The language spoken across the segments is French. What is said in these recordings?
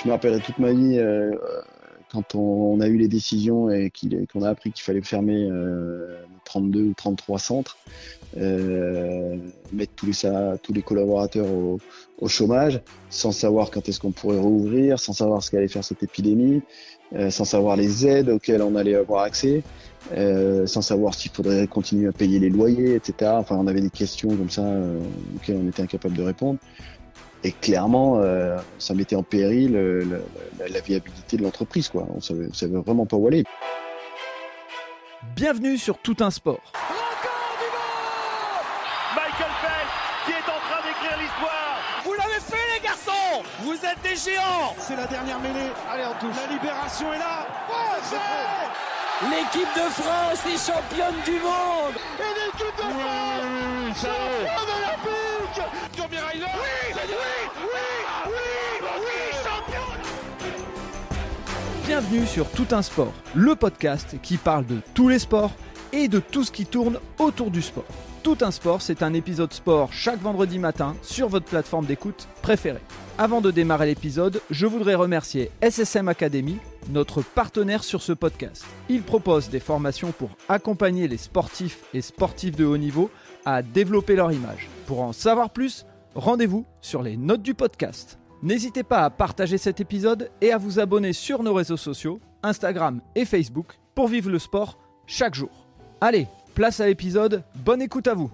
je me rappellerai toute ma vie quand on, a eu les décisions et qu'on a appris qu'il fallait fermer 32 ou 33 centres, mettre tous les, tous les collaborateurs au, au chômage, sans savoir quand est-ce qu'on pourrait rouvrir, sans savoir ce qu'allait faire cette épidémie, sans savoir les aides auxquelles on allait avoir accès. Euh, sans savoir s'il faudrait continuer à payer les loyers, etc. Enfin, on avait des questions comme ça euh, auxquelles on était incapable de répondre. Et clairement, euh, ça mettait en péril la, viabilité de l'entreprise. Quoi. On savait, on savait vraiment pas où aller. Bienvenue sur Tout un sport. Michael Phelps qui est en train d'écrire l'histoire. Vous l'avez fait les garçons Vous êtes des géants C'est la dernière mêlée. Allez, on touche. La libération est là. L'équipe de France est championne du monde Et l'équipe de France Tommy Ryder Oui, oui, oui, oui, oui, championne Bienvenue sur Tout un sport, le podcast qui parle de tous les sports et de tout ce qui tourne autour du sport. Tout un sport, c'est un épisode sport chaque vendredi matin sur votre plateforme d'écoute préférée. Avant de démarrer l'épisode, je voudrais remercier SSM Academy, notre partenaire sur ce podcast. Il propose des formations pour accompagner les sportifs et sportifs de haut niveau à développer leur image. Pour en savoir plus, rendez-vous sur les notes du podcast. N'hésitez pas à partager cet épisode et à vous abonner sur nos réseaux sociaux, Instagram et Facebook, pour vivre le sport chaque jour. Allez, place à l'épisode, bonne écoute à vous.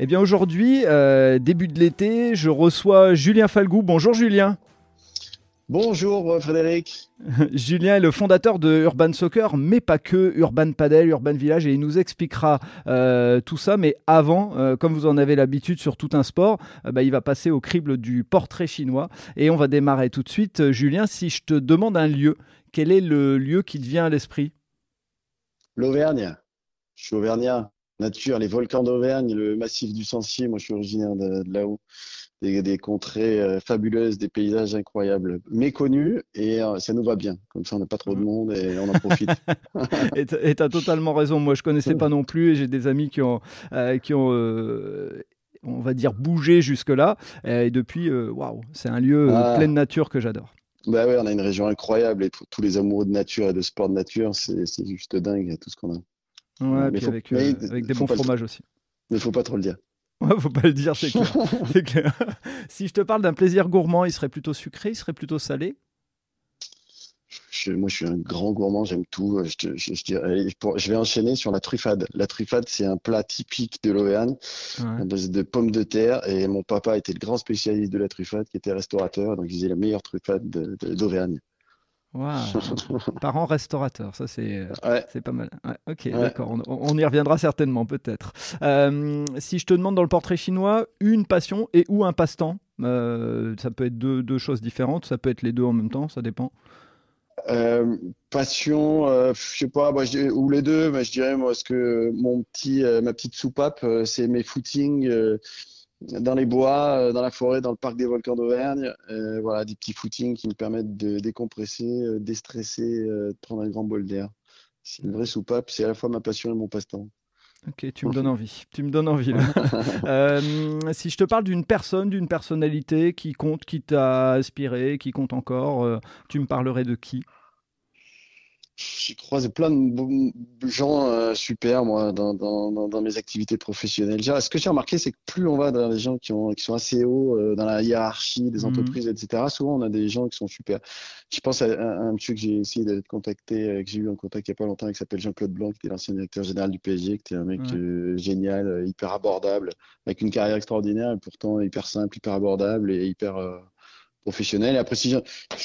Eh bien aujourd'hui, euh, début de l'été, je reçois Julien Falgou. Bonjour Julien. Bonjour euh, Frédéric. Julien est le fondateur de Urban Soccer, mais pas que, Urban Padel, Urban Village, et il nous expliquera euh, tout ça. Mais avant, comme vous en avez l'habitude sur tout un sport, bah, il va passer au crible du portrait chinois. Et on va démarrer tout de suite. Julien, si je te demande un lieu, quel est le lieu qui te vient à l'esprit? L'Auvergne. Je suis auvergnat. Nature, les volcans d'Auvergne, le massif du Sancier. Moi, je suis originaire de, là-haut. Des, contrées euh, fabuleuses, des paysages incroyables, méconnus, et euh, ça nous va bien. Comme ça, on n'a pas trop de monde et on en profite. et tu as totalement raison. Moi, je connaissais pas non plus, et j'ai des amis qui ont, euh, qui ont on va dire, bougé jusque-là. Et depuis, waouh, c'est un lieu ah. plein de nature que j'adore. Bah ouais, on a une région incroyable et tous les amoureux de nature et de sport de nature, c'est juste dingue tout ce qu'on a. Ouais, puis avec, euh, avec des bons fromages aussi. Mais faut pas trop le dire. Ouais, faut pas le dire, c'est clair. si je te parle d'un plaisir gourmand, il serait plutôt sucré, il serait plutôt salé? Moi, je suis un grand gourmand, j'aime tout. Je, je, vais enchaîner sur la truffade. La truffade, c'est un plat typique de l'Auvergne, de, pommes de terre. Et mon papa était le grand spécialiste de la truffade, qui était restaurateur, donc il faisait la meilleure truffade d'Auvergne. Parents restaurateurs, ça c'est c'est pas mal. ok, d'accord, on, y reviendra certainement peut-être. Euh, si je te demande dans le portrait chinois une passion et ou un passe-temps, euh, ça peut être deux, deux, choses différentes, ça peut être les deux en même temps, ça dépend. Euh, passion, je sais pas, moi, ou les deux, mais je dirais moi, ce que mon petit, ma petite soupape, c'est mes footings dans les bois, euh, dans la forêt, dans le parc des volcans d'Auvergne. Euh, voilà, des petits footings qui me permettent de décompresser, euh, déstresser, de prendre un grand bol d'air. C'est une vraie soupape, c'est à la fois ma passion et mon passe-temps. Ok, tu me donnes envie. Tu me donnes envie. si je te parle d'une personne, d'une personnalité qui compte, qui t'a inspiré, qui compte encore, tu me parlerais de qui? J'ai croisé plein de gens euh, super moi dans, dans, dans, mes activités professionnelles. Ce que j'ai remarqué, c'est que plus on va dans les gens qui, ont, qui sont assez hauts euh, dans la hiérarchie des mhm. entreprises, etc., souvent on a des gens qui sont super. Je pense à, un, monsieur que j'ai essayé de contacter, euh, que j'ai eu en contact il n'y a pas longtemps, qui s'appelle Jean-Claude Blanc, qui était l'ancien directeur général du PSG, qui était un mec génial, hyper abordable, avec une carrière extraordinaire et pourtant hyper simple, hyper abordable et hyper professionnel. Après, si je,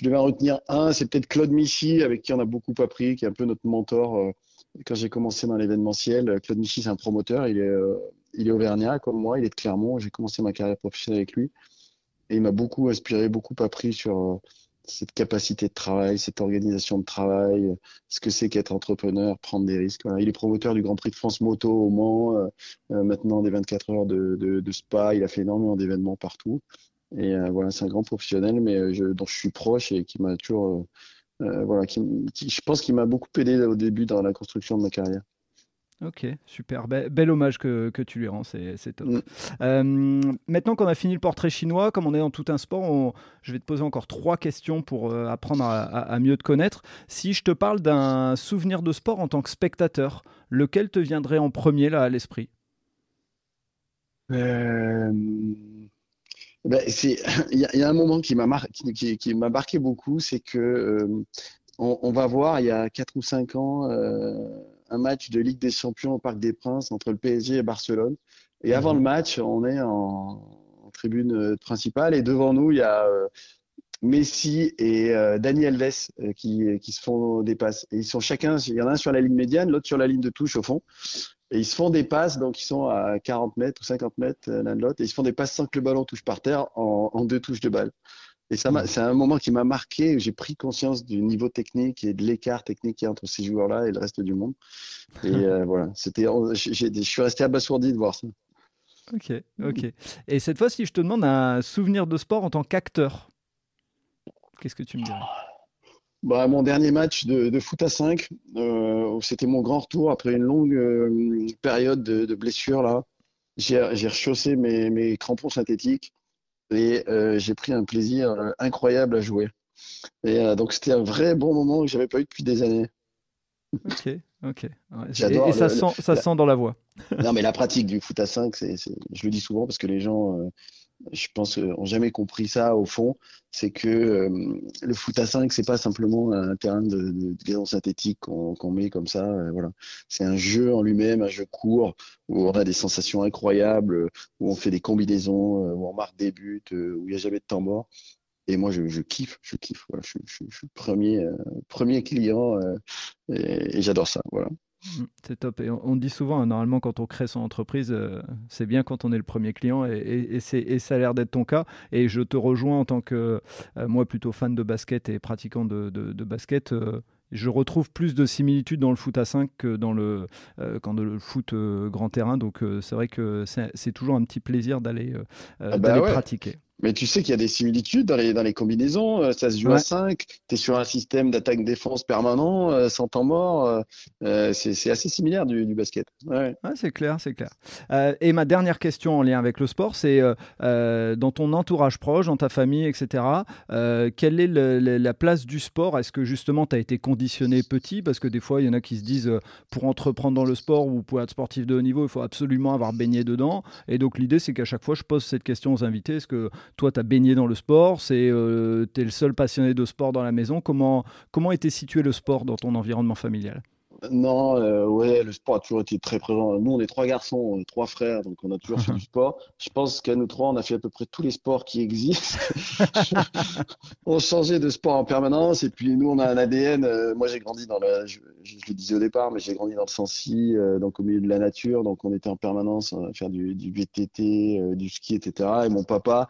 devais en retenir un, c'est peut-être Claude Michy, avec qui on a beaucoup appris, qui est un peu notre mentor. Euh, quand j'ai commencé dans l'événementiel, Claude Michy, c'est un promoteur. Il est, euh, il est auvergnat comme moi, il est de Clermont. J'ai commencé ma carrière professionnelle avec lui. Et il m'a beaucoup inspiré, beaucoup appris sur euh, cette capacité de travail, cette organisation de travail, ce que c'est qu'être entrepreneur, prendre des risques. Il est promoteur du Grand Prix de France moto au Mans, maintenant des 24 heures de, spa. Il a fait énormément d'événements partout. Et euh, voilà, c'est un grand professionnel, mais euh, je, dont je suis proche et qui m'a toujours, euh, voilà, qui, je pense qu'il m'a beaucoup aidé au début dans la construction de ma carrière. Ok, super. bel hommage que, que, tu lui rends, c'est top. Mm. Euh, maintenant qu'on a fini le portrait chinois, comme on est dans tout un sport, je vais te poser encore trois questions pour euh, apprendre à, mieux te connaître. Si je te parle d'un souvenir de sport en tant que spectateur, lequel te viendrait en premier là à l'esprit? Euh, ben, Il y, a un moment qui m'a qui, qui, marqué beaucoup, c'est que on, on, va voir il y a 4 ou 5 ans un match de Ligue des Champions au Parc des Princes entre le PSG et Barcelone. Et avant le match, on est en, tribune euh, principale et devant nous, il y a euh, Messi et euh, Daniel Alves qui, qui se font des passes. Et ils sont chacun, il y en a un sur la ligne médiane, l'autre sur la ligne de touche au fond. Et ils se font des passes, donc ils sont à 40 mètres ou 50 mètres l'un de l'autre, et ils se font des passes sans que le ballon touche par terre en, en deux touches de balle. Et ça c'est un moment qui m'a marqué. J'ai pris conscience du niveau technique et de l'écart technique qu'il y a entre ces joueurs-là et le reste du monde. Et euh, voilà, c'était, je suis resté abasourdi de voir ça. Ok, ok. Et cette fois, si je te demande un souvenir de sport en tant qu'acteur, qu'est-ce que tu me dirais? Bah, mon dernier match de, de foot à 5, euh, c'était mon grand retour après une longue euh, période de, de blessure là. J'ai rechaussé mes, mes crampons synthétiques et euh, j'ai pris un plaisir incroyable à jouer. Et donc c'était un vrai bon moment que j'avais pas eu depuis des années. Ok, ok. et, ça, sent, ça sent dans la voix. non, mais la pratique du foot à 5, c'est, je le dis souvent parce que les gens je pense, ont jamais compris ça au fond. C'est que euh, le foot à 5, c'est pas simplement un terrain de, de, gazon synthétique qu'on met comme ça. Euh, voilà, c'est un jeu en lui-même, un jeu court où on a des sensations incroyables, où on fait des combinaisons, euh, où on marque des buts, où il n'y a jamais de temps mort. Et moi, je, je kiffe, je kiffe. Voilà, je, je, je suis premier, premier client et, et j'adore ça. Voilà. Mm, c'est top. Et on, dit souvent, hein, normalement, quand on crée son entreprise, euh, c'est bien quand on est le premier client et, ça a l'air d'être ton cas. Et je te rejoins en tant que, euh, moi, plutôt fan de basket et pratiquant de, basket. Euh, je retrouve plus de similitudes dans le foot à 5 que dans le, quand le foot grand terrain. Donc, c'est vrai que c'est toujours un petit plaisir d'aller ah bah pratiquer. Mais tu sais qu'il y a des similitudes dans les, dans les combinaisons. Euh, ça se joue à 5. Tu es sur un système d'attaque-défense permanent, euh, sans temps mort. Euh, c'est assez similaire du, du basket. Ouais. c'est clair, c'est clair. et ma dernière question en lien avec le sport, c'est dans ton entourage proche, dans ta famille, etc., quelle est la place du sport? Est-ce que justement tu as été conditionné petit? Parce que des fois, il y en a qui se disent pour entreprendre dans le sport ou pour être sportif de haut niveau, il faut absolument avoir baigné dedans. Et donc l'idée, c'est qu'à chaque fois, je pose cette question aux invités. Est-ce que toi, tu as baigné dans le sport, c'est, euh, tu es le seul passionné de sport dans la maison. Comment, comment était situé le sport dans ton environnement familial? Non, euh, ouais, le sport a toujours été très présent. Nous, on est trois garçons, trois frères, donc on a toujours fait du sport. Je pense qu'à nous trois, on a fait à peu près tous les sports qui existent. on changeait de sport en permanence, et puis nous, on a un ADN. Euh, moi, j'ai grandi dans le, je, le disais au départ, mais j'ai grandi dans le Sancy, euh, donc au milieu de la nature, donc on était en permanence à faire du, du VTT, du ski, etc. Et mon papa,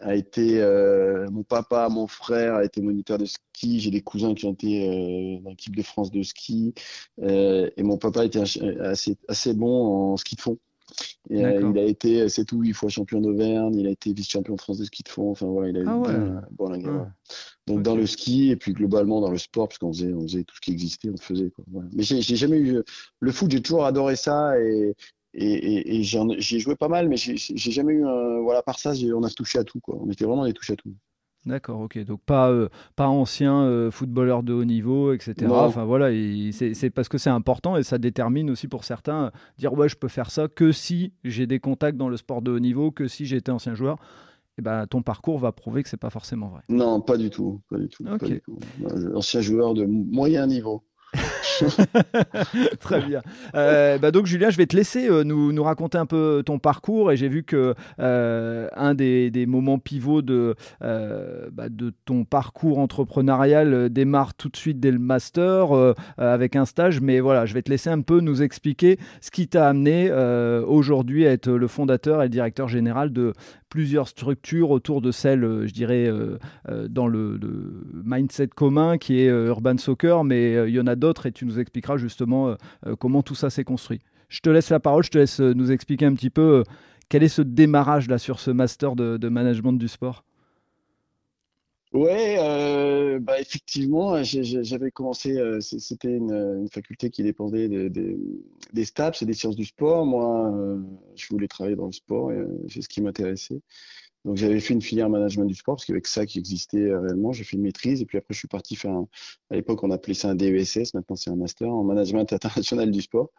a été euh, mon papa, mon frère a été moniteur de ski. J'ai des cousins qui ont été euh, dans l'équipe de France de ski. Euh, et mon papa était assez, assez bon en ski de fond. Et, il a été, c'est tout, il fois champion d'Auvergne, il a été vice-champion de France de ski de fond. Enfin voilà, il a eu ah bon, ah. Donc dans le ski et puis globalement dans le sport, parce qu'on faisait, on faisait tout ce qui existait, on faisait. Quoi. Voilà. Mais j'ai jamais eu le foot, j'ai toujours adoré ça et, et, et, j'ai joué pas mal, mais j'ai jamais eu un. Voilà, par ça, on a touché à tout. Quoi. On était vraiment des touches à tout. D'accord, ok. Donc pas, euh, pas ancien euh, footballeur de haut niveau, etc. Enfin voilà, c'est parce que c'est important et ça détermine aussi pour certains euh, dire ouais, je peux faire ça que si j'ai des contacts dans le sport de haut niveau, que si j'étais ancien joueur. Et eh ben, ton parcours va prouver que c'est pas forcément vrai. Non, pas du tout, pas du tout. Pas du tout. Ancien joueur de moyen niveau. Très bien. Euh, bah donc Julien, je vais te laisser euh, nous, raconter un peu ton parcours et j'ai vu que euh, un des, moments pivots de, bah ton parcours entrepreneurial démarre tout de suite dès le master avec un stage. Mais voilà, je vais te laisser un peu nous expliquer ce qui t'a amené aujourd'hui à être le fondateur et le directeur général de plusieurs structures autour de celles, euh, je dirais, dans le, mindset commun qui est Urban Soccer, mais il y en a d'autres et tu nous expliqueras justement comment tout ça s'est construit. Je te laisse la parole, je te laisse nous expliquer un petit peu quel est ce démarrage là sur ce master de, management du sport? Ouais, euh, bah effectivement, j'avais commencé, euh, c'était une, faculté qui dépendait des, STAPS et des sciences du sport. Moi, euh, je voulais travailler dans le sport et euh, c'est ce qui m'intéressait. Donc j'avais fait une filière management du sport parce que ça qui existait euh, réellement. J'ai fait une maîtrise et puis après je suis parti faire un, à l'époque on appelait ça un DESS, maintenant c'est un master en management international du sport.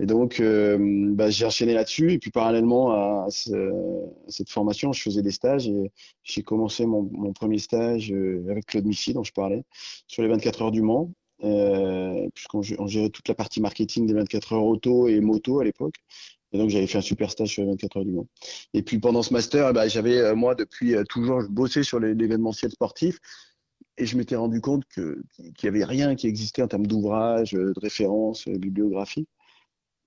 Et donc euh, bah, j'ai enchaîné là-dessus et puis parallèlement à, ce- à cette formation, je faisais des stages et j'ai commencé mon, premier stage euh, avec Claude Michy dont je parlais sur les 24 heures du Mans. Puisqu'on gé- on gérait toute la partie marketing des 24 heures auto et moto à l'époque. Et donc j'avais fait un super stage sur les 24 heures du Mans. Et puis pendant ce master, ben, j'avais euh, moi depuis euh, toujours bossé sur les- l'événementiel sportif et je m'étais rendu compte qu'il y avait rien qui existait en termes d'ouvrages, euh, de références, euh, bibliographiques.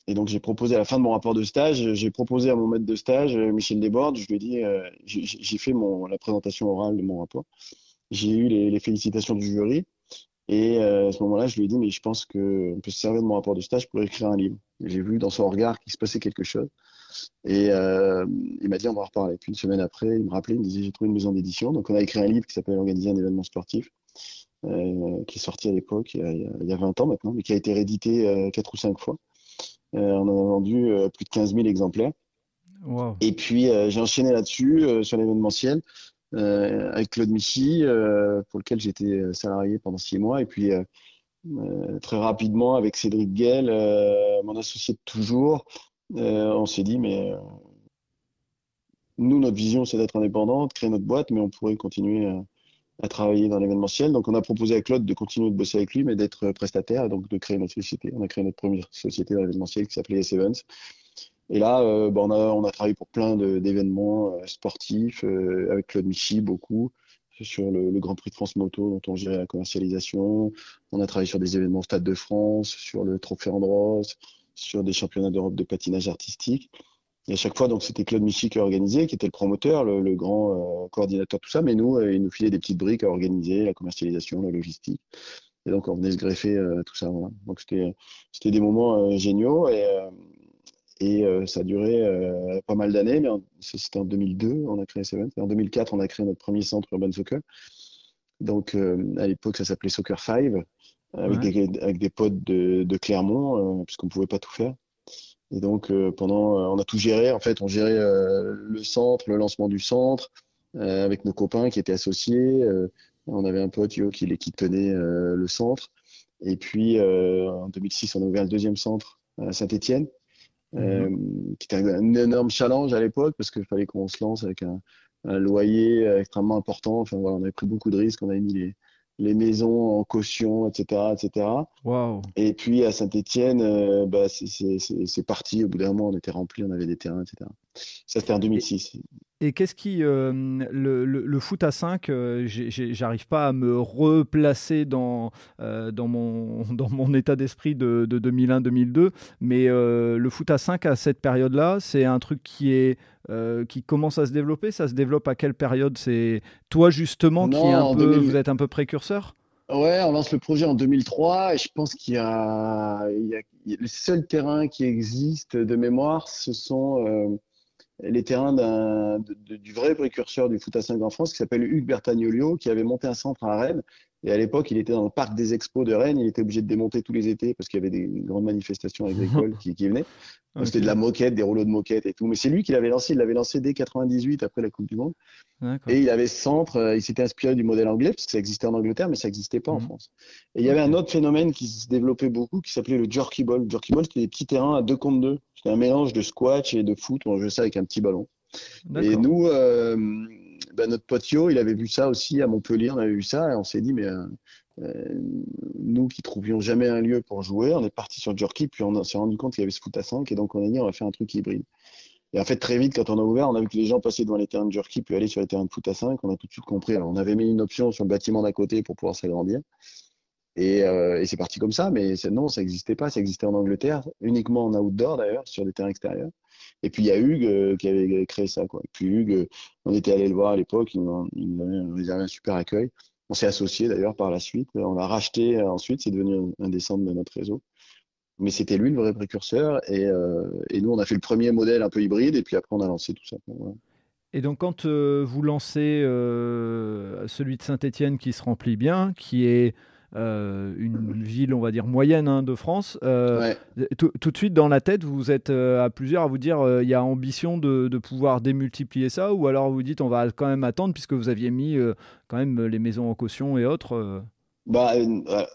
Et donc j'ai proposé à la fin de mon rapport de stage, j'ai proposé à mon maître de stage, Michel Desbordes, je lui ai dit, j'ai fait mon la présentation orale de mon rapport. J'ai eu les félicitations du jury. Et euh, à ce moment-là, je lui ai dit, mais je pense qu'on peut se servir de mon rapport de stage pour écrire un livre. J'ai vu dans son regard qu'il se passait quelque chose. Et euh, il m'a dit, on va en reparler. Puis une semaine après, il me rappelait, il me disait, j'ai trouvé une maison d'édition. Donc on a écrit un livre qui s'appelle Organiser un événement sportif, euh, qui est sorti à l'époque, il, y a- il y a- il y a 20 ans maintenant, mais qui a été réédité quatre ou cinq fois. On en a vendu plus de 15 000 exemplaires. Wow. Et puis j'ai enchaîné là-dessus sur l'événementiel avec Claude Michy, euh, pour lequel j'étais euh, salarié pendant six mois. Et puis euh, euh, très rapidement avec Cédric Guel, euh, mon associé de toujours, euh, on s'est dit mais euh, nous notre vision c'est d'être indépendant, de créer notre boîte, mais on pourrait continuer à, travailler dans l'événementiel. Donc on a proposé à Claude de continuer de bosser avec lui, mais d'être prestataire, donc de créer notre société. On a créé notre première société dans l'événementiel qui s'appelait S-Events. Et là, euh, bah, on a, on a travaillé pour plein d'événements euh, sportifs, euh, avec Claude Michy, beaucoup, sur le, le Grand Prix de France Moto, dont on gérait la commercialisation. On a travaillé sur des événements Stade de France, sur le Trophée Andros, sur des championnats d'Europe de patinage artistique. Et à chaque fois, donc, c'était Claude Michy qui organisait, qui était le promoteur, le, le grand euh, coordinateur, tout ça. Mais nous, euh, il nous filait des petites briques à organiser, la commercialisation, la logistique. Et donc, on venait se greffer tout ça. Donc, c'était, des moments géniaux. Et, et euh, ça a duré euh, pas mal d'années, mais c'était en 2002, on a créé Seven. Et en 2004, on a créé notre premier centre urban soccer. Donc, euh, à l'époque, ça s'appelait Soccer 5, avec, Ouais. des, avec des potes de, de Clermont, euh, puisqu'on pouvait pas tout faire. Et donc, euh, pendant, euh, on a tout géré. En fait, on gérait euh, le centre, le lancement du centre, euh, avec nos copains qui étaient associés. Euh, on avait un pote, Yo, qui, qui tenait euh, le centre. Et puis, euh, en 2006, on a ouvert le deuxième centre à Saint-Étienne, euh, qui était un, énorme challenge à l'époque parce qu'il fallait qu'on se lance avec un, un loyer euh, extrêmement important. Enfin, voilà, on avait pris beaucoup de risques. On avait mis les, les maisons en caution, etc., etc. Waouh. Et puis à Saint-Étienne, bah, c'est c'est- c'est- c'est parti. Au bout d'un moment, on était rempli, on avait des terrains, etc. Ça, c'était en 2006. Et qu'est-ce qui. euh, le, le- le foot à 5, euh, j'arrive pas à me replacer dans, euh, dans, mon, dans mon état d'esprit de, de 2001-2002, mais le foot à 5 à cette période-là, c'est un truc qui, est, qui commence à se développer. Ça se développe à quelle période? C'est toi, justement, qui est un peu. 2000. Vous êtes un peu précurseur? Ouais, on lance le projet en 2003 et je pense qu'il y y a, les seuls terrains qui existent de mémoire, ce sont les terrains de- du vrai précurseur du foot à 5 en France qui s'appelle Hugues Bertagnolio qui avait monté un centre à Rennes. Et à l'époque, il était dans le parc des expos de Rennes. Il était obligé de démonter tous les étés parce qu'il y avait des grandes manifestations agricoles qui, qui venaient. C'était de la moquette, des rouleaux de moquette et tout. Mais c'est lui qui l'avait lancé. Il l'avait lancé dès 98 après la Coupe du Monde. Et il avait ce centre, euh, il s'était inspiré du modèle anglais, parce que ça existait en Angleterre, mais ça n'existait pas en Mhm. France. Et il y avait un autre phénomène qui se développait beaucoup, qui s'appelait le jerky ball. Le jerky ball, c'était des petits terrains à deux contre deux. C'était un mélange de squash et de foot. On jouait ça avec un petit ballon. Et nous, euh, ben, notre pote Yo, il avait vu ça aussi à Montpellier, on avait vu ça, et on s'est dit, mais euh, euh, nous qui trouvions jamais un lieu pour jouer, on est parti sur le jerky, puis on s'est rendu compte qu'il y avait ce foot à 5, et donc on a dit, on va faire un truc hybride. Et en fait, très vite, quand on a ouvert, on a vu que les gens passaient devant les terrains de jerky, puis aller sur les terrains de foot à 5, on a tout de suite compris. Alors, on avait mis une option sur le bâtiment d'à côté pour pouvoir s'agrandir. Et, euh, et c'est parti comme ça, mais non, ça n'existait pas. Ça existait en Angleterre, uniquement en outdoor d'ailleurs, sur des terrains extérieurs. Et puis il y a Hugues euh, qui avait créé ça. Et puis Hugues, euh, on était allé le voir à l'époque, il nous avait réservé un super accueil. On s'est associé d'ailleurs par la suite. On l'a racheté euh, ensuite, c'est devenu un, des centres de notre réseau. Mais c'était lui le vrai précurseur. Et, euh, nous, on a fait le premier modèle un peu hybride, et puis après, on a lancé tout ça. Et donc, quand vous lancez celui de Saint-Etienne qui se remplit bien, qui est euh, une ville, on va dire, moyenne hein, de France, euh, tout de suite dans la tête, vous êtes euh, à plusieurs à vous dire il y a ambition de, pouvoir démultiplier ça, ou alors vous dites on va quand même attendre puisque vous aviez mis quand même les maisons en caution et autres bah,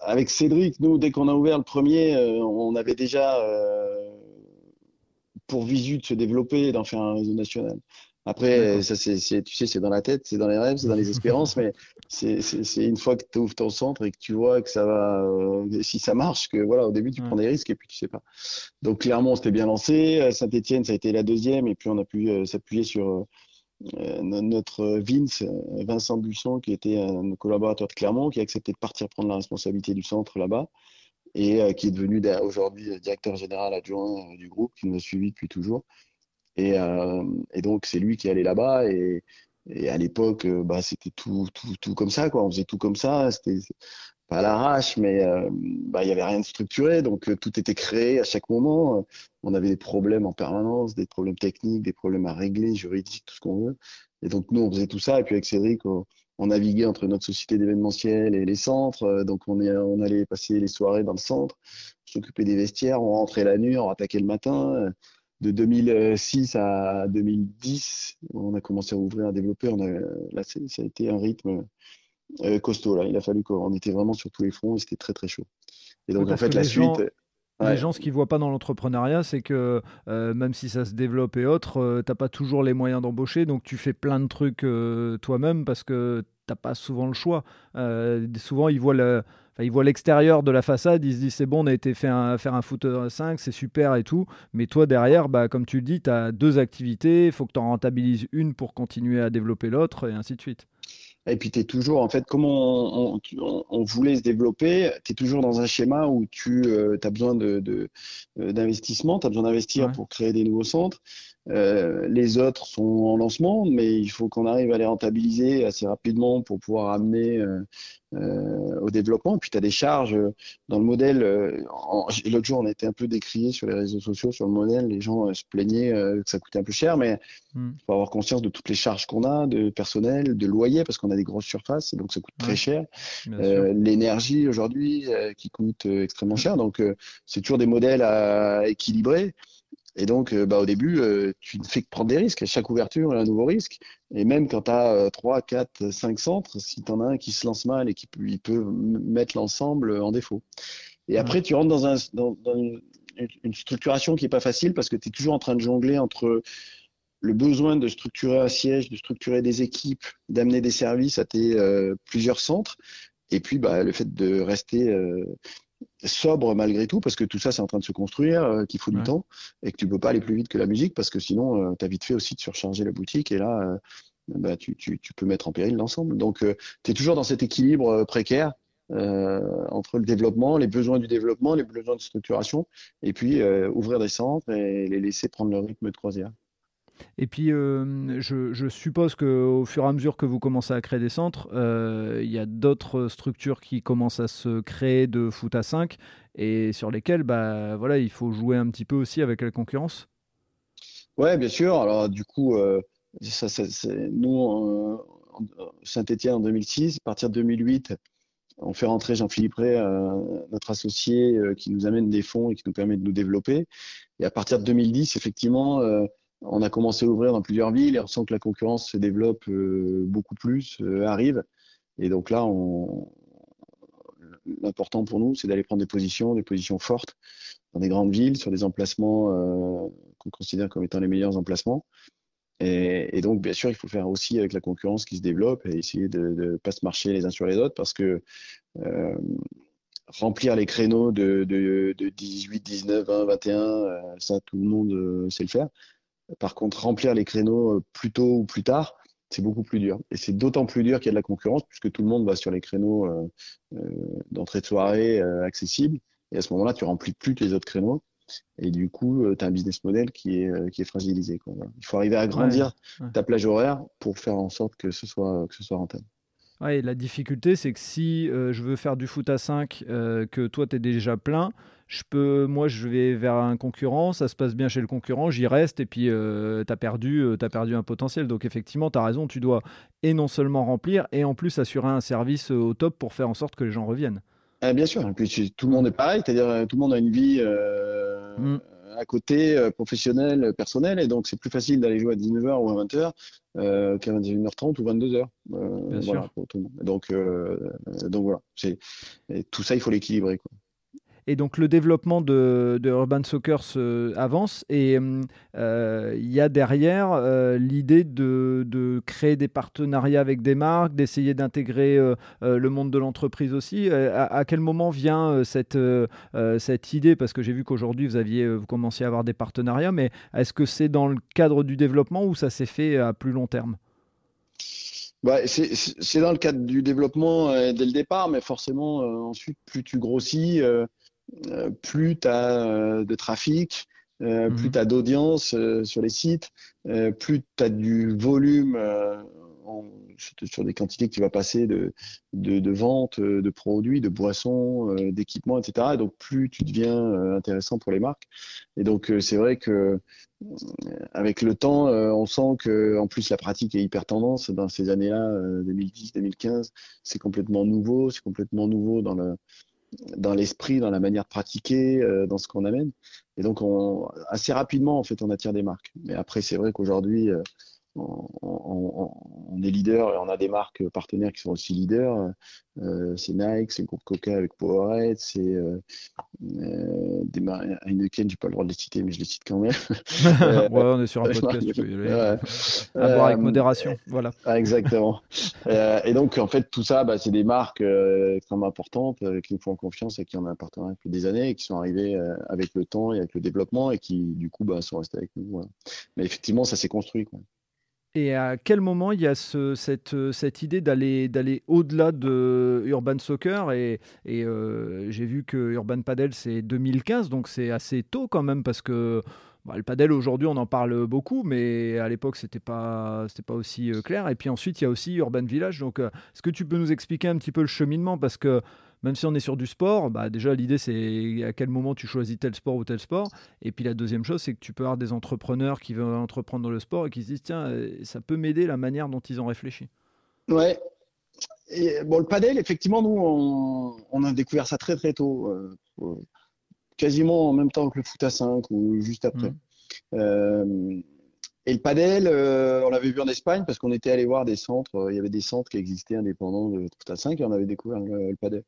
Avec Cédric, nous, dès qu'on a ouvert le premier, on avait déjà pour visu de se développer et d'en faire un réseau national. Après, ça, c'est, tu sais, c'est dans la tête, c'est dans les rêves, c'est dans les espérances, mais c'est, une fois que tu ouvres ton centre et que tu vois que ça va, euh, si ça marche, que voilà, au début, tu prends des risques et puis tu sais pas. Donc, clairement, on s'était bien lancé. Euh, Saint-Etienne, ça a été la deuxième et puis on a pu euh, s'appuyer sur notre Vince, Vincent Buisson, qui était un collaborateur de Clermont, qui a accepté de partir prendre la responsabilité du centre là-bas et qui est devenu aujourd'hui directeur général adjoint du groupe, qui nous a suivis depuis toujours. Euh, et, donc, c'est lui qui allait là-bas. Et, à l'époque, euh, bah, c'était tout, tout, tout comme ça, quoi. On faisait tout comme ça. C'était pas l'arrache, mais euh, bah, il n'y avait rien de structuré. Donc, tout était créé à chaque moment. On avait des problèmes en permanence, des problèmes techniques, des problèmes à régler, juridiques, tout ce qu'on veut. Et donc, nous, on faisait tout ça. Et puis, avec Cédric, on, naviguait entre notre société d'événementiel et les centres. Donc, on, est, on allait passer les soirées dans le centre, s'occuper des vestiaires, on rentrait la nuit, on attaquait le matin de 2006 à 2010, on a commencé à ouvrir, à développer. On a, là, ça a été un rythme euh, costaud. Là. Il a fallu qu'on était vraiment sur tous les fronts et c'était très très chaud. Et donc en fait, la suite. Les gens, ce qu'ils voient pas dans l'entrepreneuriat, c'est que euh, même si ça se développe et autres, euh, tu n'as pas toujours les moyens d'embaucher, donc tu fais plein de trucs toi-même parce que tu n'as pas souvent le choix. souvent, ils voient le, ils voient l'extérieur de la façade, ils se disent c'est bon, on a été fait faire un foot 5, c'est super et tout. Mais toi, derrière, bah, comme tu le dis, tu as deux activités, il faut que tu en rentabilises une pour continuer à développer l'autre et ainsi de suite. Et puis, tu es toujours, en fait, comme on, voulait se développer, tu es toujours dans un schéma où tu euh, as besoin d'investissement, de, tu as besoin d'investir pour créer des nouveaux centres. Euh, les autres sont en lancement, mais il faut qu'on arrive à les rentabiliser assez rapidement pour pouvoir amener euh, euh, au développement. Et puis, tu as des charges dans le modèle. L'autre jour, on a été un peu décrié sur les réseaux sociaux sur le modèle. Les gens se plaignaient que ça coûtait un peu cher, mais hmm. il faut avoir conscience de toutes les charges qu'on a, de personnel, de loyer, parce qu'on a des grosses surfaces, donc ça coûte très cher. L'énergie aujourd'hui qui coûte extrêmement cher. Donc, c'est toujours des modèles à équilibrer. Et donc, euh, bah, au début, euh, tu ne fais que prendre des risques. À chaque ouverture, il y a un nouveau risque. Et même quand tu as 3, 4, 5 centres, si tu en as un qui se lance mal et qui peut, il peut mettre l'ensemble en défaut. Et après, tu rentres dans, un, dans, une, structuration qui n'est pas facile parce que tu es toujours en train de jongler entre le besoin de structurer un siège, de structurer des équipes, d'amener des services à tes euh, plusieurs centres, et puis bah, le fait de rester sobre malgré tout, parce que tout ça c'est en train de se construire, euh, qu'il faut du temps, et que tu peux pas aller plus vite que la musique, parce que sinon euh, tu as vite fait aussi de surcharger la boutique, et là euh, bah, tu, tu, tu, peux mettre en péril l'ensemble. Donc tu es toujours dans cet équilibre précaire entre le développement, les besoins du développement, les besoins de structuration, et puis ouvrir des centres et les laisser prendre leur rythme de croisière. Et puis, euh, je, suppose qu'au fur et à mesure que vous commencez à créer des centres, euh, il y a d'autres structures qui commencent à se créer de foot à 5 et sur lesquelles bah, voilà, il faut jouer un petit peu aussi avec la concurrence. Oui, bien sûr. Alors, du coup, euh, ça, nous, Saint-Etienne en 2006, à partir de 2008, on fait rentrer Jean-Philippe Ray, notre associé, qui nous amène des fonds et qui nous permet de nous développer. Et à partir de 2010, effectivement, on a commencé à ouvrir dans plusieurs villes et on sent que la concurrence se développe euh, beaucoup plus, euh, arrive. Et donc là, l'important pour nous, c'est d'aller prendre des positions, des positions fortes dans des grandes villes, sur des emplacements euh, qu'on considère comme étant les meilleurs emplacements. Et, donc, bien sûr, il faut faire aussi avec la concurrence qui se développe et essayer de ne pas se marcher les uns sur les autres parce que remplir les créneaux de, de, de, 18, 19, 20, 21, ça, tout le monde sait le faire. Par contre, remplir les créneaux euh, plus tôt ou plus tard, c'est beaucoup plus dur. Et c'est d'autant plus dur qu'il y a de la concurrence, puisque tout le monde va sur les créneaux euh, euh, d'entrée de soirée accessibles. Et à ce moment-là, tu remplis plus les autres créneaux. Et du coup, tu as un business model qui est, qui est fragilisé. Il faut arriver à agrandir ta plage horaire pour faire en sorte que ce soit, que ce soit rentable. Ouais, la difficulté, c'est que si je veux faire du foot à 5, que toi, tu es déjà plein, je peux, moi, je vais vers un concurrent, ça se passe bien chez le concurrent, j'y reste, et puis tu as, perdu, as perdu un potentiel. Donc, effectivement, tu as raison, tu dois et non seulement remplir, et en plus assurer un service au top pour faire en sorte que les gens reviennent. Ah, bien sûr, et puis tout le monde est pareil, c'est-à-dire tout le monde a une vie. Mm à côté euh, professionnel, personnel, et donc c'est plus facile d'aller jouer à 19h ou à 20h euh, qu'à 21h30 ou 22h. Euh, voilà, pour tout le monde. Donc, donc voilà, tout ça, il faut l'équilibrer. Et donc le développement de, Urban Soccer avance et euh, il y a derrière euh, l'idée de, créer des partenariats avec des marques, d'essayer d'intégrer euh, le monde de l'entreprise aussi. À, quel moment vient cette, cette idée? Parce que j'ai vu qu'aujourd'hui vous aviez vous commenciez à avoir des partenariats, mais est-ce que c'est dans le cadre du développement ou ça s'est fait à plus long terme? Bah, c'est dans le cadre du développement dès le départ, mais forcément, ensuite, plus tu grossis, plus tu as euh, de trafic, euh, plus mhm. tu as d'audience sur les sites, plus tu as du volume sur des quantités que tu vas passer de, de, de produits, de boissons, d'équipements, etc. Et donc, plus tu deviens intéressant pour les marques. Et donc, c'est vrai que avec le temps, on sent que en plus la pratique est hyper tendance dans ces années-là, 2010, 2015, c'est complètement nouveau, c'est complètement nouveau dans le dans l'esprit, dans la manière de pratiquer, euh, dans ce qu'on amène. Et donc, on, assez rapidement, en fait, on attire des marques. Mais après, c'est vrai qu'aujourd'hui, euh, on, est leader et on a des marques partenaires qui sont aussi leaders. Euh, c'est Nike, c'est le groupe Coca avec Powerade, c'est euh, euh, des Heineken, j'ai pas le droit de les citer, mais je les cite quand même. ouais, on est sur un podcast, tu peux y aller. À boire avec modération, voilà. Ah, exactement. et donc, en fait, tout ça, bah, c'est des marques extrêmement importantes qui nous font confiance et qui ont un partenariat depuis des années et qui sont arrivées avec le temps et avec le développement et qui, du coup, bah, sont restés avec nous. Mais effectivement, ça s'est construit. Quoi. Et à quel moment il y a cette, cette, idée d'aller, au-delà de Urban Soccer Et, euh, j'ai vu que Urban Padel, c'est 2015, donc c'est assez tôt quand même, parce que bah, le padel aujourd'hui, on en parle beaucoup, mais à l'époque, c'était pas, pas aussi euh, clair. Et puis ensuite, il y a aussi Urban Village. Donc, euh, est-ce que tu peux nous expliquer un petit peu le cheminement? Parce que même si on est sur du sport, bah déjà l'idée c'est à quel moment tu choisis tel sport ou tel sport. Et puis la deuxième chose, c'est que tu peux avoir des entrepreneurs qui veulent entreprendre dans le sport et qui se disent tiens, euh, ça peut m'aider la manière dont ils ont réfléchi. Ouais. Et, bon, le padel, effectivement, nous, on, a découvert ça très très tôt, euh, quasiment en même temps que le foot à 5 ou juste après. Mmh. Euh, et le padel, euh, on l'avait vu en Espagne parce qu'on était allé voir des centres. Euh, il y avait des centres qui existaient indépendants de tout à 5 et on avait découvert le, padel.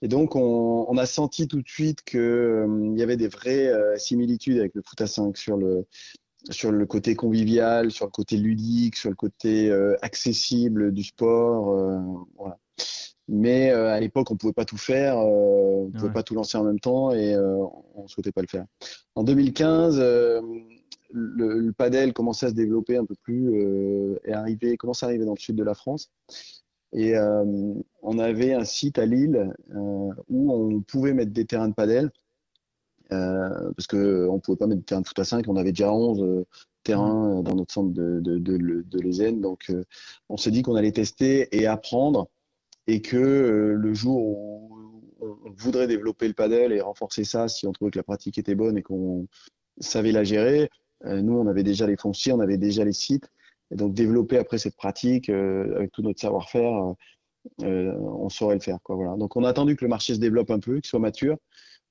Et donc, on, a senti tout de suite qu'il euh, y avait des vraies similitudes avec le foot à 5 sur le, sur le côté convivial, sur le côté ludique, sur le côté accessible du sport. voilà. Mais à l'époque, on pouvait pas tout faire, on pouvait pas tout lancer en même temps et on souhaitait pas le faire. En 2015 le, le, padel commençait à se développer un peu plus euh, et arriver, commençait à arriver dans le sud de la France. Et euh, on avait un site à Lille euh, où on pouvait mettre des terrains de padel. Parce qu'on ne pouvait pas mettre des terrains de foot à 5, on avait déjà 11 euh, terrains dans notre centre de, de, Donc on s'est dit qu'on allait tester et apprendre et que le jour où on voudrait développer le padel et renforcer ça, si on trouvait que la pratique était bonne et qu'on savait la gérer, nous, on avait déjà les fonciers, on avait déjà les sites. Et donc, développer après cette pratique euh, avec tout notre savoir-faire, euh, on saurait le faire. Quoi, voilà. Donc, on a attendu que le marché se développe un peu, qu'il soit mature.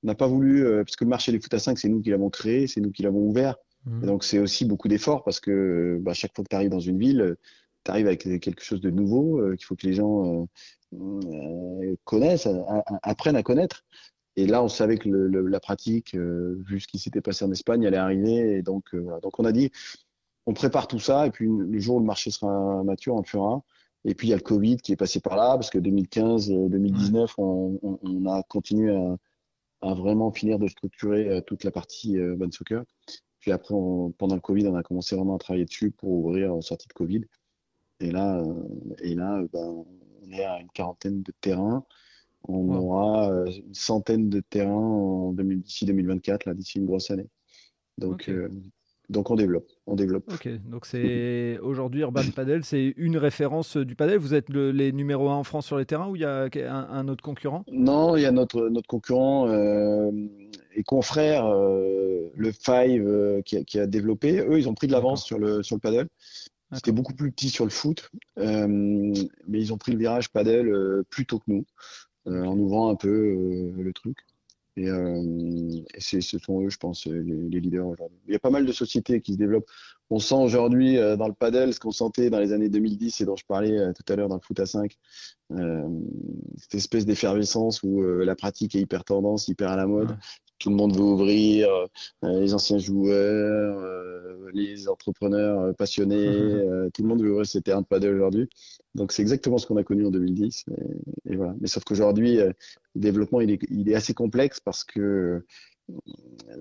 On n'a pas voulu, parce que le marché des foot à 5, c'est nous qui l'avons créé, c'est nous qui l'avons ouvert. Mmh. Et donc, c'est aussi beaucoup d'efforts parce que bah, chaque fois que tu arrives dans une ville, tu arrives avec quelque chose de nouveau qu'il faut que les gens connaissent, apprennent à connaître. Et là, on savait que le, la pratique, euh, vu ce qui s'était passé en Espagne, allait arriver. Et donc, euh, donc, on a dit, on prépare tout ça. Et puis, le jour où le marché sera mature, on le fera. Et puis, il y a le Covid qui est passé par là, parce que 2015, 2019, euh, on, on, a continué à, à, vraiment finir de structurer toute la partie euh, Soccer. Puis après, pendant le Covid, on a commencé vraiment à travailler dessus pour ouvrir en sortie de Covid. Et là, et là ben, on est à une quarantaine de terrains. On aura euh, une centaine de terrains d'ici 2024, là, d'ici une grosse année. Donc, euh, donc on développe, on développe. Ok, donc c'est aujourd'hui Urban Padel, c'est une référence du padel. Vous êtes les numéros 1 en France sur les terrains ou il y a un, autre concurrent? Non, il y a notre, notre concurrent euh, et confrères, le Five qui a, qui, a, développé, eux, ils ont pris de l'avance sur le, sur le paddle. C'était beaucoup plus petit sur le foot, mais ils ont pris le virage paddle plus tôt que nous, en ouvrant un peu le truc. Et, euh, ce sont eux, je pense, les, leaders aujourd'hui. Il y a pas mal de sociétés qui se développent. On sent aujourd'hui euh, dans le paddle ce qu'on sentait dans les années 2010 et dont je parlais euh, tout à l'heure dans le foot à 5. Euh, cette espèce d'effervescence où euh, la pratique est hyper tendance, hyper à la mode. Tout le monde veut ouvrir, les anciens joueurs, les entrepreneurs passionnés, tout le monde veut ouvrir ses terrains de paddle aujourd'hui. Donc c'est exactement ce qu'on a connu en 2010. Et, et voilà. Mais sauf qu'aujourd'hui, le développement il est, il est, assez complexe parce que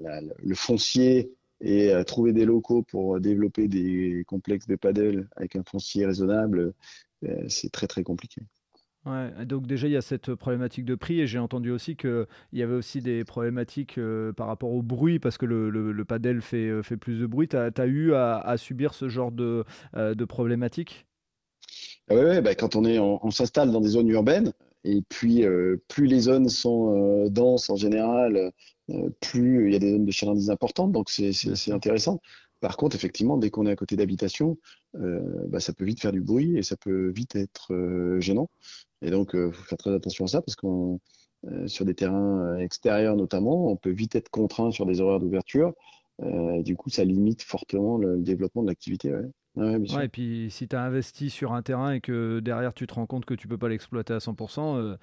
la, le foncier et euh, trouver des locaux pour développer des complexes de paddle avec un foncier raisonnable, euh, c'est très très compliqué. Ouais, donc déjà il y a cette problématique de prix et j'ai entendu aussi qu'il y avait aussi des problématiques euh, par rapport au bruit parce que le, le, le paddle fait, euh, fait, plus de bruit. Tu as, as, eu à, à, subir ce genre de, euh, de problématiques ah ouais, ouais bah, quand on, est, on, on s'installe dans des zones urbaines et puis plus les zones sont denses en général, euh, plus il y a des zones de chalandise importantes, donc c'est intéressant. Par contre, effectivement, dès qu'on est à côté d'habitation, euh, bah, ça peut vite faire du bruit et ça peut vite être euh, gênant. Et donc, il euh, faut faire très attention à ça parce qu'on sur des terrains extérieurs notamment, on peut vite être contraint sur des horaires d'ouverture. Euh, du coup, ça limite fortement le, le développement de l'activité. Ouais. Ouais, ouais, et puis si tu as investi sur un terrain et que derrière tu te rends compte que tu peux pas l'exploiter à 100%, euh,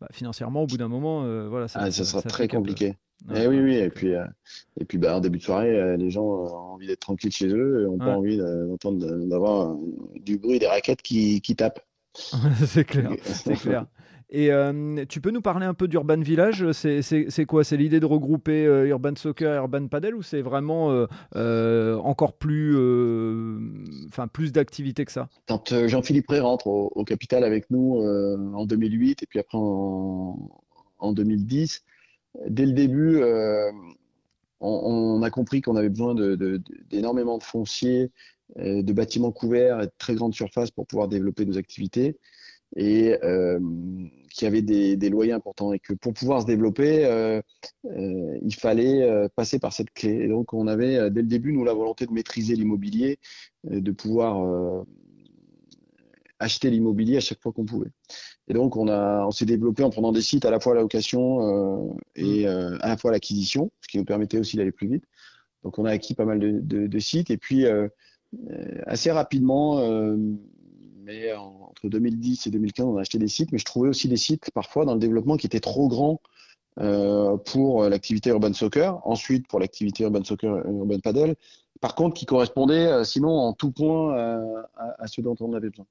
bah, financièrement, au bout d'un moment, euh, voilà, ça, ah, ça, ça sera très compliqué. Ouais, eh oui, oui, et puis, euh, et puis bah, en début de soirée, les gens ont envie d'être tranquilles chez eux et n'ont pas envie d'entendre d'avoir du bruit des raquettes qui, qui tapent. c'est clair, c'est clair. Et euh, tu peux nous parler un peu d'Urban Village? C'est quoi? C'est l'idée de regrouper euh, Urban Soccer et Urban Paddle ou c'est vraiment euh, encore plus, enfin plus d'activités que ça? Quand Jean-Philippe Ré rentre au, capital avec nous en 2008 et puis après en, en 2010, dès le début, on, on, a compris qu'on avait besoin d'énormément de, de, de, fonciers, de bâtiments couverts et de très grandes surfaces pour pouvoir développer nos activités et euh, qui avait des, des, loyers importants et que pour pouvoir se développer, euh, euh, il fallait euh, passer par cette clé. Et donc on avait euh, dès le début nous la volonté de maîtriser l'immobilier, de pouvoir acheter l'immobilier à chaque fois qu'on pouvait. Et donc on a on s'est développé en prenant des sites à la fois à la location et à la fois à l'acquisition, ce qui nous permettait aussi d'aller plus vite. Donc on a acquis pas mal de, de, de sites et puis assez rapidement mais entre 2010 et 2015, on a acheté des sites, mais je trouvais aussi des sites parfois dans le développement qui étaient trop grands euh, pour l'activité urban soccer, ensuite pour l'activité urban soccer urban paddle, par contre qui correspondaient euh, sinon en tout point euh, à, ce dont on avait besoin.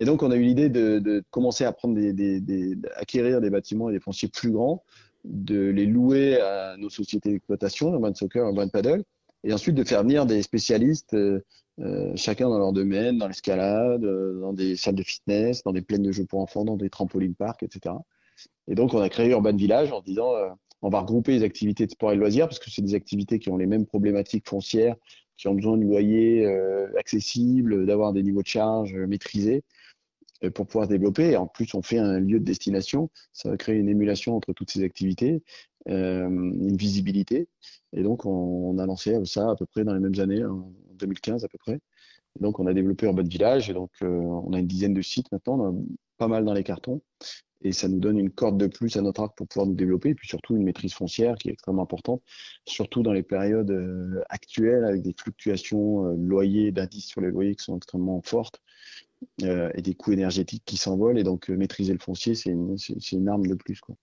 Et donc on a eu l'idée de, commencer à prendre des, des, acquérir des bâtiments et des fonciers plus grands, de les louer à nos sociétés d'exploitation, urban soccer, urban paddle, et ensuite de faire venir des spécialistes euh, euh, chacun dans leur domaine, dans l'escalade, euh, dans des salles de fitness, dans des plaines de jeux pour enfants, dans des trampolines parcs, etc. Et donc, on a créé Urban Village en disant, euh, on va regrouper les activités de sport et de loisirs parce que c'est des activités qui ont les mêmes problématiques foncières, qui ont besoin de loyers accessibles, d'avoir des niveaux de charge maîtrisés pour pouvoir se développer. Et en plus, on fait un lieu de destination. Ça va créer une émulation entre toutes ces activités, une visibilité. Et donc, on, on, a lancé ça à peu près dans les mêmes années, en 2015 à peu près. Et donc, on a développé Urban Village. Et donc, euh, on a une dizaine de sites maintenant, on a pas mal dans les cartons. Et ça nous donne une corde de plus à notre arc pour pouvoir nous développer. Et puis surtout, une maîtrise foncière qui est extrêmement importante, surtout dans les périodes euh, actuelles avec des fluctuations euh, loyers, d'indices sur les loyers qui sont extrêmement fortes euh, et des coûts énergétiques qui s'envolent. Et donc, euh, maîtriser le foncier, c'est une, arme de plus. Quoi.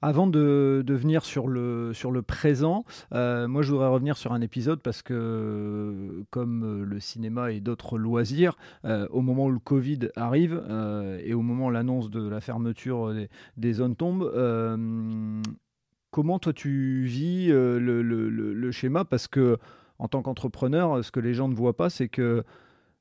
Avant de, venir sur le, sur le présent, euh, moi, je voudrais revenir sur un épisode parce que, comme le cinéma et d'autres loisirs, au moment où le Covid arrive et au moment où l'annonce de la fermeture des, zones tombe, comment toi tu vis le, le, le, schéma? Parce que, en tant qu'entrepreneur, ce que les gens ne voient pas, c'est que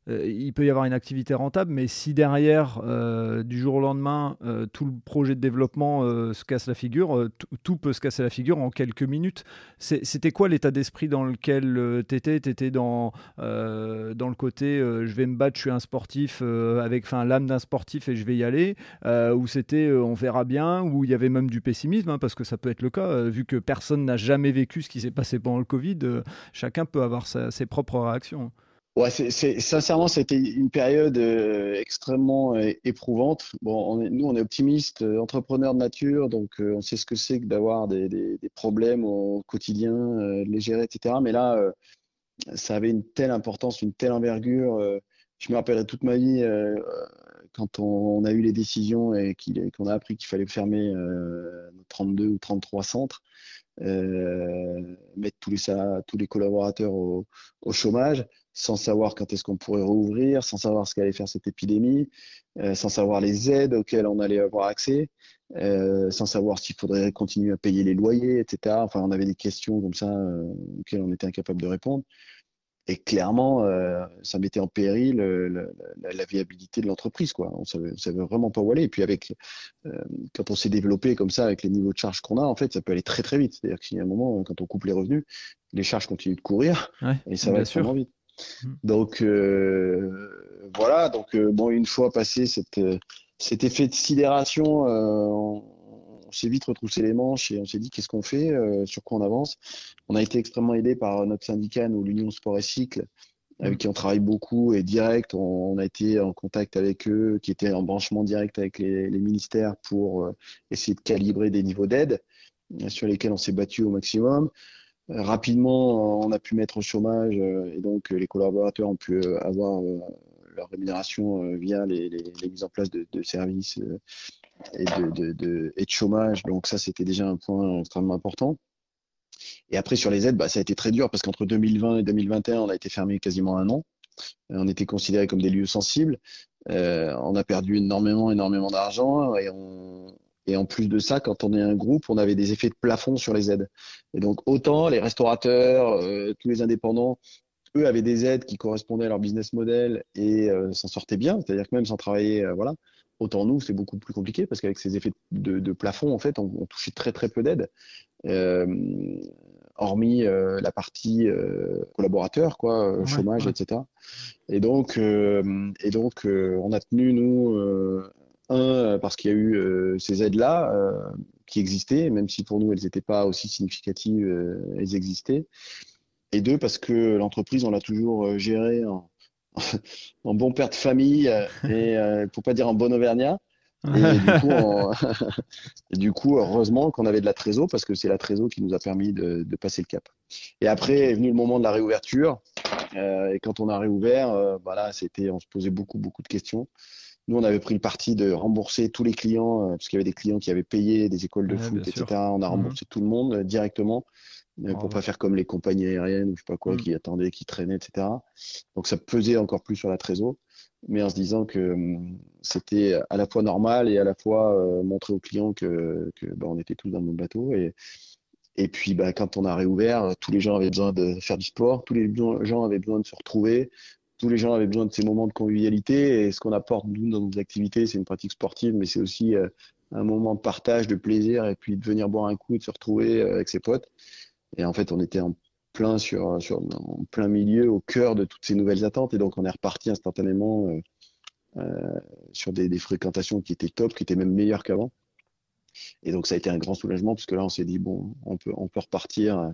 euh, il peut y avoir une activité rentable, mais si derrière, euh, du jour au lendemain, euh, tout le projet de développement se casse la figure, tout peut se casser la figure en quelques minutes. C'était quoi l'état d'esprit dans lequel tu étais Tu étais dans, dans le côté je vais me battre, je suis un sportif, avec l'âme d'un sportif et je vais y aller Ou c'était on verra bien Ou il y avait même du pessimisme, hein, parce que ça peut être le cas, vu que personne n'a jamais vécu ce qui s'est passé pendant le Covid, chacun peut avoir ses propres réactions. Ouais, c'est, sincèrement, c'était une période euh, extrêmement euh, éprouvante. Bon, on est, nous, on est optimistes, euh, entrepreneurs de nature, donc on sait ce que c'est que d'avoir des, des, des, problèmes au quotidien, de les gérer, etc. Mais là, ça avait une telle importance, une telle envergure. je me rappellerai toute ma vie quand on, a eu les décisions et qu'on a appris qu'il fallait fermer 32 ou 33 centres. mettre tous les, tous les collaborateurs au, au chômage sans savoir quand est-ce qu'on pourrait rouvrir, sans savoir ce qu'allait faire cette épidémie, euh, sans savoir les aides auxquelles on allait avoir accès, euh, sans savoir s'il faudrait continuer à payer les loyers, etc. Enfin, on avait des questions comme ça euh, auxquelles on était incapable de répondre. Et clairement, euh, ça mettait en péril euh, la, la, viabilité de l'entreprise. Quoi. On savait, savait vraiment pas où aller. Et puis, avec, euh, quand on s'est développé comme ça, avec les niveaux de charges qu'on a, en fait, ça peut aller très très vite. C'est-à-dire qu'il y a un moment, quand on coupe les revenus, les charges continuent de courir ouais, et ça va extrêmement vite. Mm. Donc euh, voilà, donc euh, bon, une fois passé cette, euh, cet effet de sidération, on, s'est vite retroussé les manches et on s'est dit qu'est-ce qu'on fait, sur quoi on avance? On a été extrêmement aidé par notre syndicat, nous, l'Union Sport et Cycle, avec qui on travaille beaucoup et direct. On, a été en contact avec eux, qui étaient en branchement direct avec les, les ministères pour essayer de calibrer des niveaux d'aide sur lesquels on s'est battu au maximum. Euh, rapidement, on a pu mettre au chômage euh, et donc euh, les collaborateurs ont pu avoir leur rémunération via les, mises en place de, services et de, de, chômage. Donc ça, c'était déjà un point extrêmement important. Et après, sur les aides, bah, ça a été très dur parce qu'entre 2020 et 2021, on a été fermé quasiment un an. On était considérés comme des lieux sensibles. on a perdu énormément, énormément d'argent et on, et en plus de ça, quand on est un groupe, on avait des effets de plafond sur les aides. Et donc autant les restaurateurs, euh, tous les indépendants, eux avaient des aides qui correspondaient à leur business model et euh, s'en sortaient bien. C'est-à-dire que même sans travailler, euh, voilà. Autant nous, c'est beaucoup plus compliqué parce qu'avec ces effets de, de, plafond, en fait, on, on touchait très très peu d'aides, hormis la partie collaborateur, quoi, chômage, etc. Et donc, et donc, on a tenu nous un, euh, parce qu'il y a eu euh, ces aides-là euh, qui existaient, même si pour nous elles n'étaient pas aussi significatives, elles existaient. Et deux, parce que l'entreprise, on l'a toujours gérée en, en, bon père de famille et pour pas dire en bon auvergnat. Et du, coup, et du coup, heureusement qu'on avait de la trésor parce que c'est la trésor qui nous a permis de, de, passer le cap. Et après est venu le moment de la réouverture. Euh, et quand on a réouvert, euh, bah c'était, on se posait beaucoup, beaucoup de questions. Nous, on avait pris le parti de rembourser tous les clients, euh, parce qu'il y avait des clients qui avaient payé des écoles de foot, etc. On a mhm. remboursé tout le monde euh, directement euh, pour pas faire comme les compagnies aériennes ou je sais pas quoi, mhm. qui attendaient, qui traînaient, etc. Donc ça pesait encore plus sur la trésor, mais en se disant que hum, c'était à la fois normal et à la fois montrer aux clients que, que bah, on était tous dans le même bateau. Et, et puis, bah, quand on a réouvert, tous les gens avaient besoin de faire du sport, tous les gens avaient besoin de se retrouver, tous les gens avaient besoin de ces moments de convivialité. Et ce qu'on apporte, nous, dans nos activités, c'est une pratique sportive, mais c'est aussi euh, un moment de partage, de plaisir, et puis de venir boire un coup et de se retrouver euh, avec ses potes. Et en fait, on était en plein sur, en plein milieu, au cœur de toutes ces nouvelles attentes. Et donc, on est reparti instantanément euh, sur des, fréquentations qui étaient top, qui étaient même meilleures qu'avant. Et donc, ça a été un grand soulagement, parce que là, on s'est dit, bon, on peut, on peut repartir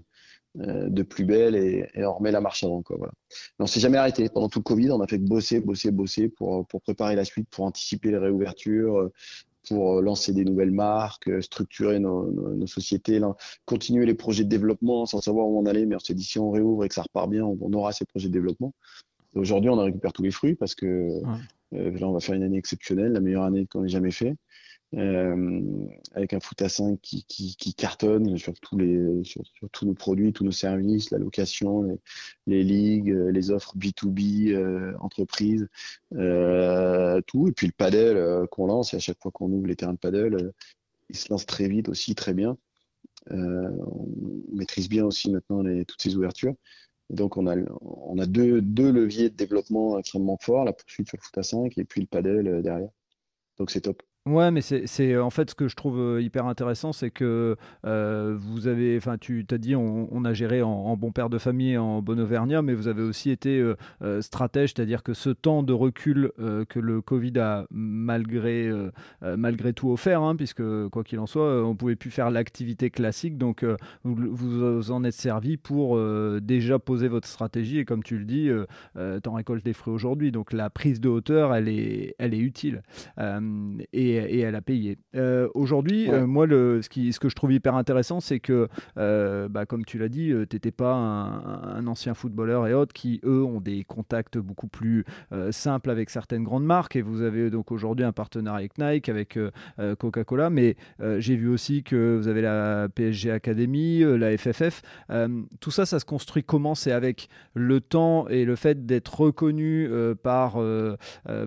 euh, de plus belle et, et, on remet la marche avant. Quoi, voilà. Mais on s'est jamais arrêté. Pendant tout le Covid, on a fait bosser, bosser, bosser pour, pour préparer la suite, pour anticiper les réouvertures, pour lancer des nouvelles marques, structurer nos, nos, nos sociétés, là, continuer les projets de développement sans savoir où on allait. Mais on s'est dit, si on réouvre et que ça repart bien, on, aura ces projets de développement. Aujourd'hui, on en récupère tous les fruits parce que euh, là, on va faire une année exceptionnelle, la meilleure année qu'on ait jamais fait. Euh, avec un foot à 5 qui, qui, qui, cartonne sur tous, les, sur, tous nos produits, tous nos services, la location, les, les ligues, euh, les offres B2B, euh, entreprises, euh, tout. Et puis le paddle euh, qu'on lance, et à chaque fois qu'on ouvre les terrains de paddle, il se lance très vite aussi, très bien. on maîtrise bien aussi maintenant les, toutes ces ouvertures. donc on a, on a deux, deux leviers de développement extrêmement forts, la poursuite sur le foot à 5 et puis le padel derrière. Donc c'est top. Ouais, mais c'est en fait ce que je trouve euh, hyper intéressant, c'est que euh, vous avez, enfin, tu t'as dit, on, a géré en, bon père de famille, en bon auvergnat, mais vous avez aussi été euh, stratège, c'est-à-dire que ce temps de recul que le Covid a malgré, malgré tout offert, hein, puisque quoi qu'il en soit, on pouvait plus faire l'activité classique, donc vous, vous, en êtes servi pour déjà poser votre stratégie et comme tu le dis, t'en récoltes des fruits aujourd'hui, donc la prise de hauteur, elle est, elle est utile. et et, elle a payé. Euh, aujourd'hui, euh, moi, le, ce, qui, ce que je trouve hyper intéressant, c'est que, euh, bah, comme tu l'as dit, tu n'étais pas un, ancien footballeur et autres qui, eux, ont des contacts beaucoup plus simples avec certaines grandes marques. Et vous avez donc aujourd'hui un partenariat avec Nike, avec Coca-Cola. Mais j'ai vu aussi que vous avez la PSG Academy, la FFF. tout ça, ça se construit comment? C'est avec le temps et le fait d'être reconnu par,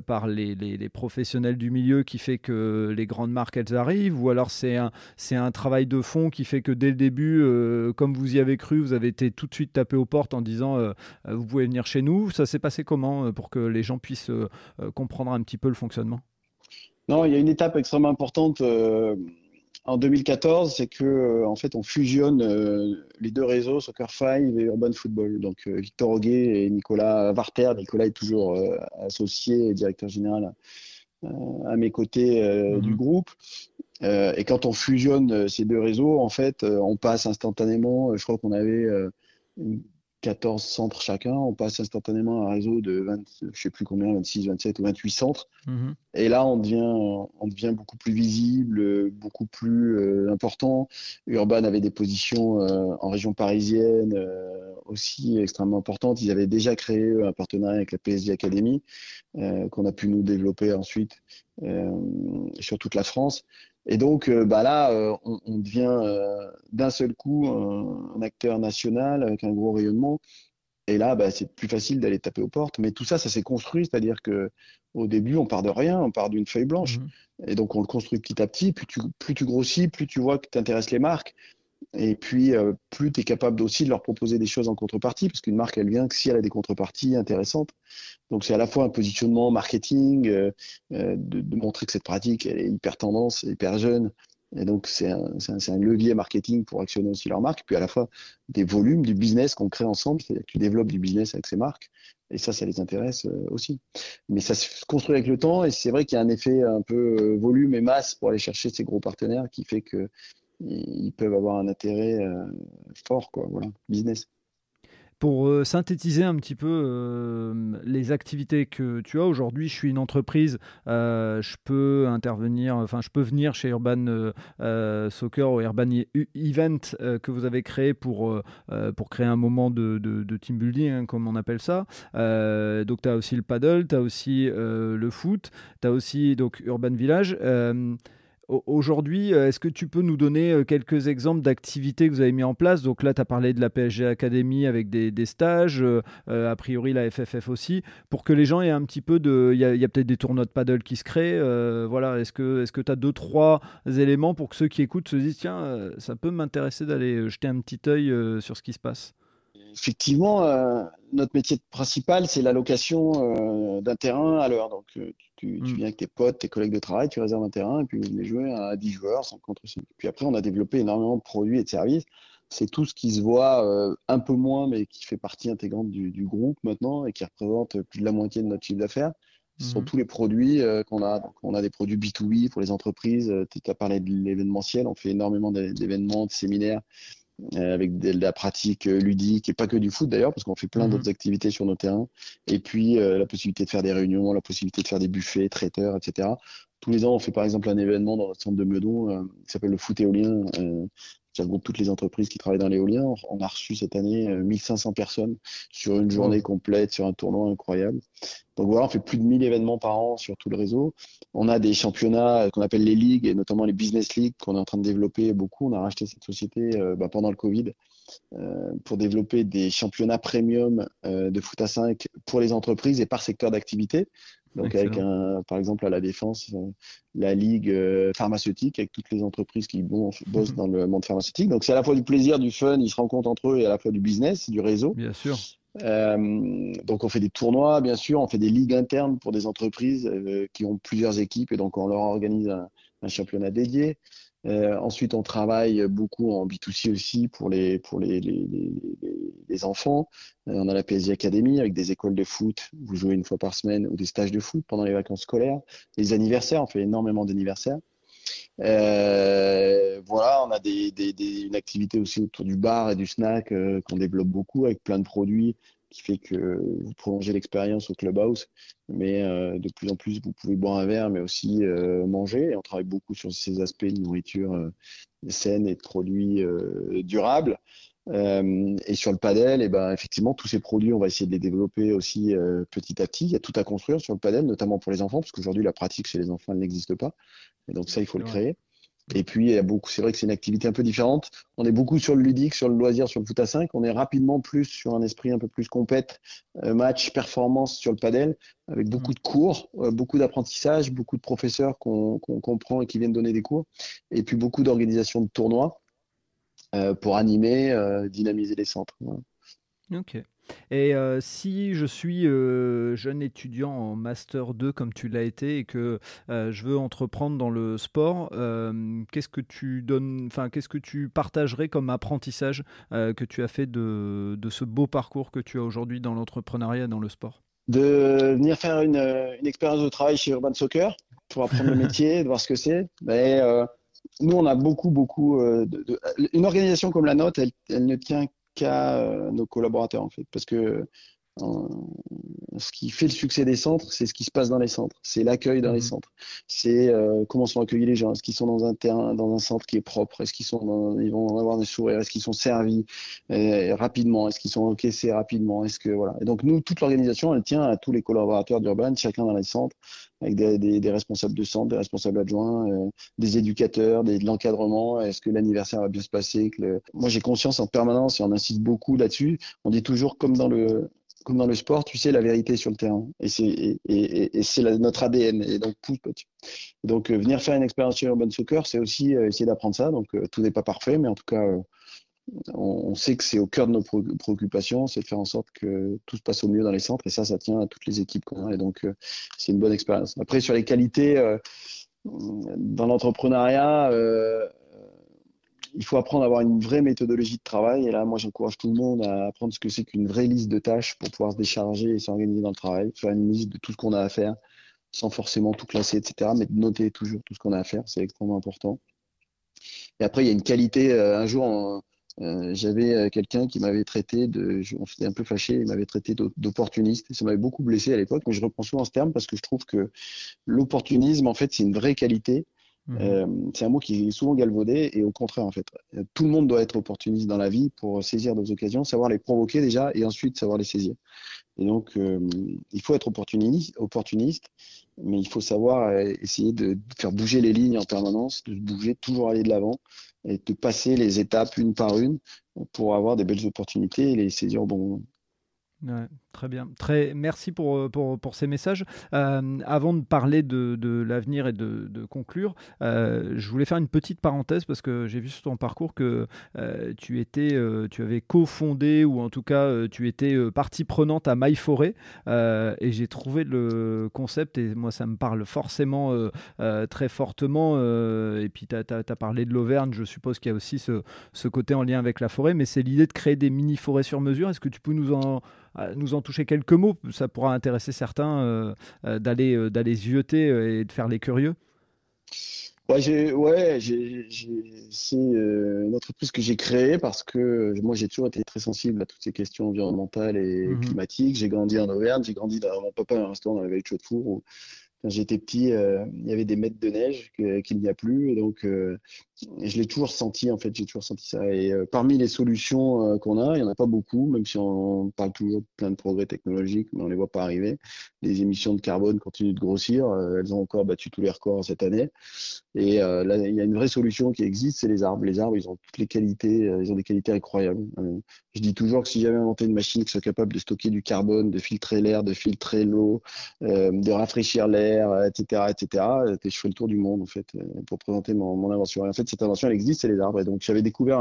par les, les, les professionnels du milieu qui fait que les grandes marques elles arrivent ou alors c'est un, travail de fond qui fait que dès le début, euh, comme vous y avez cru, vous avez été tout de suite tapé aux portes en disant euh, euh, vous pouvez venir chez nous. Ça s'est passé comment pour que les gens puissent comprendre un petit peu le fonctionnement? Non, il y a une étape extrêmement importante en 2014, c'est que en fait on fusionne les deux réseaux Soccer 5 et Urban Football. Donc Victor Auguet et Nicolas Varter. Nicolas est toujours associé et directeur général euh, à mes côtés euh, du mhm. groupe. Euh, et quand on fusionne ces deux réseaux, en fait, on passe instantanément, je crois qu'on avait 14 centres chacun, on passe instantanément à un réseau de 20, je sais plus combien, 26, 27 ou 28 centres. Mhm. Et là, on devient, on devient beaucoup plus visible, beaucoup plus euh, important. Urban avait des positions euh, en région parisienne euh, aussi extrêmement importantes. Ils avaient déjà créé un partenariat avec la PSG Academy qu'on a pu nous développer ensuite sur toute la France. Et donc, euh, bah là, euh, on, on, devient euh, d'un seul coup un, acteur national avec un gros rayonnement. Et là, bah, c'est plus facile d'aller taper aux portes. Mais tout ça, ça s'est construit, c'est-à-dire que au début, on part de rien, on part d'une feuille blanche. Mmh. Et donc, on le construit petit à petit. Plus tu, plus tu grossis, plus tu vois que tu intéresses les marques. Et puis, euh, plus tu es capable aussi de leur proposer des choses en contrepartie, parce qu'une marque, elle vient que si elle a des contreparties intéressantes. Donc, c'est à la fois un positionnement marketing, euh, euh, de, de, montrer que cette pratique, elle est hyper tendance, hyper jeune. Et donc, c'est un, un, levier marketing pour actionner aussi leur marque. Puis, à la fois, des volumes, du business qu'on crée ensemble, c'est-à-dire que tu développes du business avec ces marques. Et ça, ça les intéresse aussi. Mais ça se construit avec le temps. Et c'est vrai qu'il y a un effet un peu volume et masse pour aller chercher ces gros partenaires qui fait que ils peuvent avoir un intérêt euh, fort, quoi, voilà, business. Pour euh, synthétiser un petit peu euh, les activités que tu as aujourd'hui, je suis une entreprise, je peux intervenir, enfin je peux venir chez Urban Soccer ou Urban e-, Event que vous avez créé pour, pour créer un moment de, de, team building, hein, comme on appelle ça. donc tu as aussi le paddle, tu as aussi le foot, tu as aussi donc Urban Village. Aujourd'hui, euh, est-ce que tu peux nous donner euh, quelques exemples d'activités que vous avez mis en place? Donc là, tu as parlé de la PSG Academy avec des, stages, euh, a priori la FFF aussi, pour que les gens aient un petit peu de... Il y a, peut-être des tournois de paddle qui se créent. voilà, est-ce que tu as deux, trois éléments pour que ceux qui écoutent se disent, tiens, ça peut m'intéresser d'aller jeter un petit œil sur ce qui se passe? Effectivement, notre métier principal, c'est la location d'un terrain à l'heure. Donc, tu, mm. viens avec tes potes, tes collègues de travail, tu réserves un terrain et puis vous venez jouer à 10 joueurs, 5 contre 5. Puis après, on a développé énormément de produits et de services. C'est tout ce qui se voit euh, un peu moins, mais qui fait partie intégrante du, groupe maintenant et qui représente plus de la moitié de notre chiffre d'affaires. Ce sont mm-hmm. tous les produits euh, qu'on a. Donc, on a des produits B2B pour les entreprises. Euh, tu as parlé de l'événementiel. On fait énormément d'événements, de séminaires euh, avec de, la pratique euh, ludique et pas que du foot d'ailleurs parce qu'on fait plein mhm. d'autres activités sur nos terrains et puis euh, la possibilité de faire des réunions, la possibilité de faire des buffets, traiteurs, etc. Tous les ans, on fait par exemple un événement dans notre centre de Meudon qui s'appelle le foot éolien qui regroupe toutes les entreprises qui travaillent dans l'éolien. On a reçu cette année 1500 personnes sur une journée complète, sur un tournoi incroyable. Donc voilà, on fait plus de 1000 événements par an sur tout le réseau. On a des championnats qu'on appelle les ligues, et notamment les business leagues qu'on est en train de développer beaucoup. On a racheté cette société euh, bah, pendant le Covid euh, pour développer des championnats premium euh, de foot à 5 pour les entreprises et par secteur d'activité. Donc avec un, par exemple à la défense, la ligue pharmaceutique avec toutes les entreprises qui bossent mhm. dans le monde pharmaceutique. Donc c'est à la fois du plaisir, du fun, ils se rencontrent entre eux et à la fois du business, du réseau. Bien sûr. Euh, donc on fait des tournois, bien sûr, on fait des ligues internes pour des entreprises euh, qui ont plusieurs équipes et donc on leur organise un, un championnat dédié. Euh, ensuite, on travaille beaucoup en B2C aussi pour les pour les, les, les, enfants. Euh, on a la PSG Academy avec des écoles de foot. Vous jouez une fois par semaine ou des stages de foot pendant les vacances scolaires. Les anniversaires, on fait énormément d'anniversaires. Euh, voilà, on a des, des, des, une activité aussi autour du bar et du snack qu'on développe beaucoup avec plein de produits qui fait que vous prolongez l'expérience au clubhouse, mais euh, de plus en plus vous pouvez boire un verre, mais aussi euh, manger. Et on travaille beaucoup sur ces aspects de nourriture euh, saine et de produits durables. et sur le padel, et eh ben effectivement tous ces produits, on va essayer de les développer aussi petit à petit. Il y a tout à construire sur le padel, notamment pour les enfants, parce qu'aujourd'hui la pratique chez les enfants elle n'existe pas. Et donc ça, il faut le créer. Et puis, il y a beaucoup, c'est vrai que c'est une activité un peu différente. On est beaucoup sur le ludique, sur le loisir, sur le foot à 5. On est rapidement plus sur un esprit un peu plus compète, euh, match, performance sur le padel, avec beaucoup de cours, euh, beaucoup d'apprentissage, beaucoup de professeurs qu'on comprend et qui viennent donner des cours. Et puis, beaucoup d'organisation de tournois euh, pour animer, dynamiser les centres. Ok. Et euh, si je suis euh, jeune étudiant en Master 2 comme tu l'as été et que euh, je veux entreprendre dans le sport, qu'est-ce que tu donnes, enfin qu'est-ce que tu partagerais comme apprentissage que tu as fait de, de, ce beau parcours que tu as aujourd'hui dans l'entrepreneuriat dans le sport? De venir faire une, une, expérience de travail chez Urban Soccer pour apprendre le métier, de voir ce que c'est. Mais nous, on a beaucoup, beaucoup. De, une organisation comme la nôtre, elle, elle ne tient qu'à euh, nos collaborateurs en fait, parce que euh, ce qui fait le succès des centres, c'est ce qui se passe dans les centres, c'est l'accueil dans les mhm. centres, c'est euh, comment sont accueillis les gens, est-ce qu'ils sont dans un terrain, dans un centre qui est propre, est-ce qu'ils sont, ils vont avoir des sourires, est-ce qu'ils sont servis rapidement, est-ce qu'ils sont encaissés rapidement, est-ce que voilà. Et donc nous, toute l'organisation, elle tient à tous les collaborateurs d'Urban, chacun dans les centres, avec des, responsables de centre, des responsables adjoints, euh, des éducateurs, de l'encadrement. Est-ce que l'anniversaire va bien se passer. Moi, j'ai conscience en permanence et on insiste beaucoup là-dessus. On dit toujours comme dans le sport, tu sais la vérité sur le terrain. Et c'est notre ADN. Et donc Donc euh, venir faire une expérience chez Urban Soccer, c'est aussi euh, essayer d'apprendre ça. Donc tout n'est pas parfait, mais en tout cas on, sait que c'est au cœur de nos préoccupations, c'est de faire en sorte que tout se passe au mieux dans les centres, et ça, ça tient à toutes les équipes et donc euh, c'est une bonne expérience. Après, sur les qualités, euh, dans l'entrepreneuriat, euh, il faut apprendre à avoir une vraie méthodologie de travail, et là, moi, j'encourage tout le monde à apprendre ce que c'est qu'une vraie liste de tâches pour pouvoir se décharger et s'organiser dans le travail, faire une liste de tout ce qu'on a à faire, sans forcément tout classer, etc., mais de noter toujours tout ce qu'on a à faire, c'est extrêmement important. Et après, il y a une qualité, un jour, euh, j'avais euh, quelqu'un qui m'avait traité de, on s'était un peu fâché, il m'avait traité d'opportuniste ça m'avait beaucoup blessé à l'époque, mais je reprends souvent ce terme parce que je trouve que l'opportunisme, en fait, c'est une vraie qualité. Mmh. Euh, c'est un mot qui est souvent galvaudé et au contraire, en fait, tout le monde doit être opportuniste dans la vie pour saisir des occasions, savoir les provoquer déjà et ensuite savoir les saisir. Et donc, il faut être opportuniste, opportuniste, mais il faut savoir essayer de faire bouger les lignes en permanence, de bouger, toujours aller de l'avant et de passer les étapes une par une pour avoir des belles opportunités et les saisir au bon moment. Très bien. Très, merci pour, euh, pour, ces messages. Euh, avant de parler de, de l'avenir et de, conclure, euh, je voulais faire une petite parenthèse parce que j'ai vu sur ton parcours que tu, étais, tu avais cofondé ou en tout cas tu étais partie prenante à Maille Forêt et j'ai trouvé le concept et moi ça me parle forcément très fortement. et puis tu as, as, parlé de l'Auvergne, je suppose qu'il y a aussi ce, ce côté en lien avec la forêt, mais c'est l'idée de créer des mini-forêts sur mesure. Est-ce que tu peux nous en nous en toucher quelques mots. Ça pourra intéresser certains euh, euh, d'aller euh, d'aller zioter et de faire les curieux. Ouais, j'ai, ouais, c'est une entreprise que j'ai créée parce que moi j'ai toujours été très sensible à toutes ces questions environnementales et mhm. climatiques. J'ai grandi en Auvergne, j'ai grandi dans mon papa un restaurant dans la vallée de Chaudefour quand j'étais petit, il y avait des mètres de neige qu'il n'y a plus. Et donc, je l'ai toujours senti, en fait, j'ai toujours senti ça. Et euh, parmi les solutions euh, qu'on a, il n'y en a pas beaucoup, même si on parle toujours de plein de progrès technologiques, mais on ne les voit pas arriver. Les émissions de carbone continuent de grossir. Euh, elles ont encore battu tous les records cette année. Et là, il y a une vraie solution qui existe, c'est les arbres. Les arbres, ils ont toutes les qualités, ils ont des qualités incroyables. je dis toujours que si j'avais inventé une machine qui soit capable de stocker du carbone, de filtrer l'air, de filtrer l'eau, de rafraîchir l'air, etc., etc., je ferais le tour du monde, en fait, pour présenter mon, invention. Cette invention, existe, c'est les arbres. Donc, j'avais découvert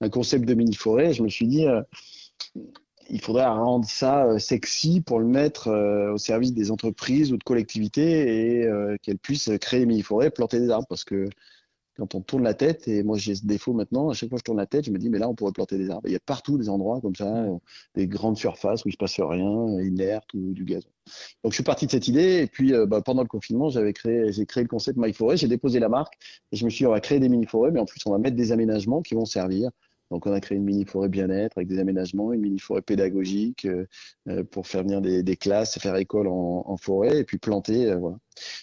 un, concept de mini-forêt. Je me suis dit, euh, il faudrait rendre ça euh, sexy pour le mettre euh, au service des entreprises ou de collectivités et qu'elles puissent créer des mini-forêts, planter des arbres. Parce que quand on tourne la tête, et moi j'ai ce défaut maintenant, à chaque fois que je tourne la tête, je me dis, mais là, on pourrait planter des arbres. Il y a partout des endroits comme ça, des grandes surfaces où il se passe rien, inerte ou du gazon. Donc je suis parti de cette idée, et puis euh, bah, pendant le confinement, j'avais créé, j'ai créé le concept My Forêt, j'ai déposé la marque, et je me suis dit, on va créer des mini-forêts, mais en plus, on va mettre des aménagements qui vont servir donc on a créé une mini forêt bien-être avec des aménagements, une mini forêt pédagogique euh, euh, pour faire venir des, des, classes, faire école en, en forêt et puis planter. Euh, voilà.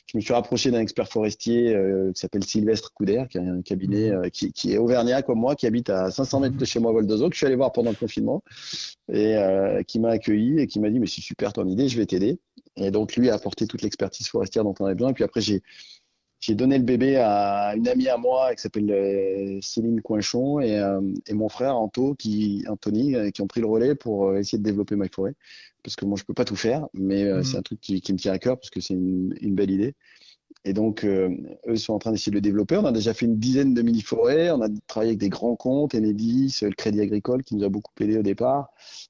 Je me suis rapproché d'un expert forestier qui s'appelle Sylvestre Couder, qui a un cabinet mmh. qui, qui, est auvergnat comme moi, qui habite à 500 mètres de chez moi, Val que je suis allé voir pendant le confinement et qui m'a accueilli et qui m'a dit mais c'est super ton idée, je vais t'aider. Et donc lui a apporté toute l'expertise forestière dont on avait besoin. Et puis après j'ai j'ai donné le bébé à une amie à moi qui s'appelle euh, Céline Coinchon et, euh, et, mon frère Anto qui, Anthony euh, qui ont pris le relais pour essayer de développer ma forêt parce que moi je peux pas tout faire mais mmh. c'est un truc qui, qui, me tient à cœur parce que c'est une, une, belle idée et donc, euh, eux sont en train d'essayer de le développer. On a déjà fait une dizaine de mini-forêts. On a travaillé avec des grands comptes, Enedis, le Crédit Agricole, qui nous a beaucoup aidé au départ.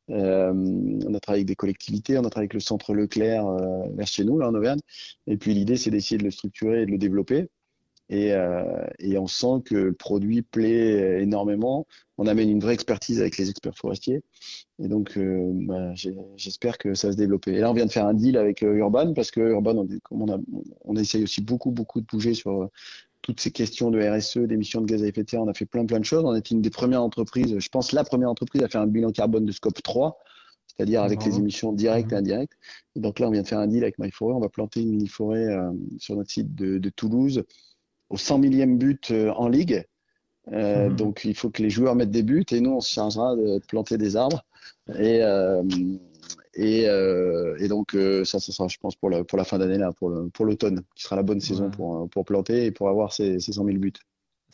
Euh, on a travaillé avec des collectivités. On a travaillé avec le Centre Leclerc euh, vers chez nous, là, en Auvergne. Et puis, l'idée, c'est d'essayer de le structurer et de le développer. Et, euh, et, on sent que le produit plaît énormément. On amène une vraie expertise avec les experts forestiers. Et donc, euh, bah, j'espère que ça va se développer. Et là, on vient de faire un deal avec euh, Urban parce que Urban, on, on, a, on essaye aussi beaucoup, beaucoup de bouger sur euh, toutes ces questions de RSE, d'émissions de gaz à effet de serre. On a fait plein, plein de choses. On était une des premières entreprises, je pense la première entreprise à faire un bilan carbone de scope 3 c'est-à-dire avec les émissions directes et indirectes. Et donc là, on vient de faire un deal avec MyForêt. On va planter une mini-forêt sur notre site de, de Toulouse au 100 millième but euh, en ligue. Euh, mhm. Donc il faut que les joueurs mettent des buts et nous on se chargera de planter des arbres. Et, euh, et, et, donc ça, ça sera je pense pour la, pour la fin d'année là, pour l'automne, qui sera la bonne saison pour, pour planter et pour avoir ces, ces 100 000 buts.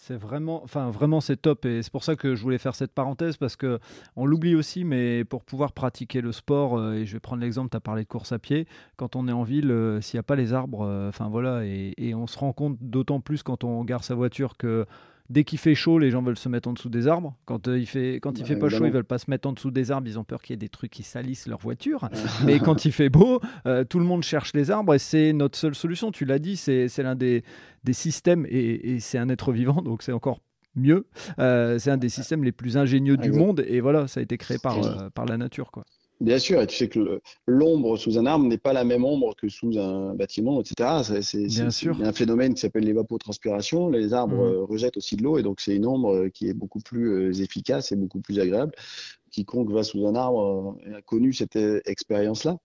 C'est vraiment, enfin vraiment c'est top. Et c'est pour ça que je voulais faire cette parenthèse parce que on l'oublie aussi, mais pour pouvoir pratiquer le sport, et je vais prendre l'exemple, tu as parlé de course à pied, quand on est en ville, s'il n'y a pas les arbres, enfin voilà, et, et, on se rend compte d'autant plus quand on gare sa voiture que Dès qu'il fait chaud, les gens veulent se mettre en dessous des arbres. Quand euh, il fait, quand il bah, fait pas chaud, ils veulent pas se mettre en dessous des arbres. Ils ont peur qu'il y ait des trucs qui salissent leur voiture. Mais quand il fait beau, euh, tout le monde cherche les arbres et c'est notre seule solution. Tu l'as dit, c'est l'un des, des, systèmes et, c'est un être vivant, donc c'est encore mieux. Euh, c'est un des systèmes les plus ingénieux du monde et voilà, ça a été créé par, par la nature, quoi. Bien sûr, et tu sais que l'ombre sous un arbre n'est pas la même ombre que sous un bâtiment, etc. C'est un phénomène qui s'appelle l'évapotranspiration. Les arbres mmh. euh, rejettent aussi de l'eau, et donc c'est une ombre euh, qui est beaucoup plus euh, efficace et beaucoup plus agréable. Quiconque va sous un arbre a connu cette expérience-là.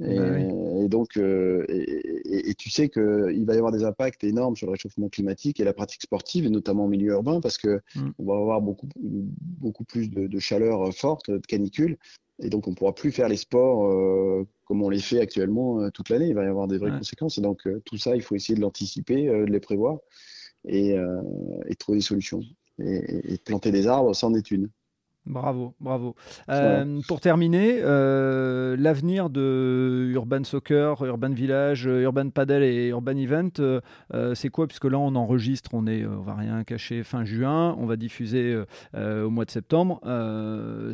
Et, bah donc, et, tu sais qu'il va y avoir des impacts énormes sur le réchauffement climatique et la pratique sportive, et notamment en milieu urbain, parce que mmh. on va avoir beaucoup, beaucoup plus de, de chaleur forte, de canicule. Et donc, on ne pourra plus faire les sports euh, comme on les fait actuellement euh, toute l'année. Il va y avoir des vraies conséquences. Et donc, euh, tout ça, il faut essayer de l'anticiper, de les prévoir et, et, trouver des solutions. Et, et, planter des arbres, c'en est une. Bravo, bravo. Euh, pour terminer, euh, l'avenir de Urban Soccer, Urban Village, Urban Paddle et Urban Event, euh, c'est quoi? Puisque là, on enregistre, on est, on va rien cacher, fin juin, on va diffuser au mois de septembre.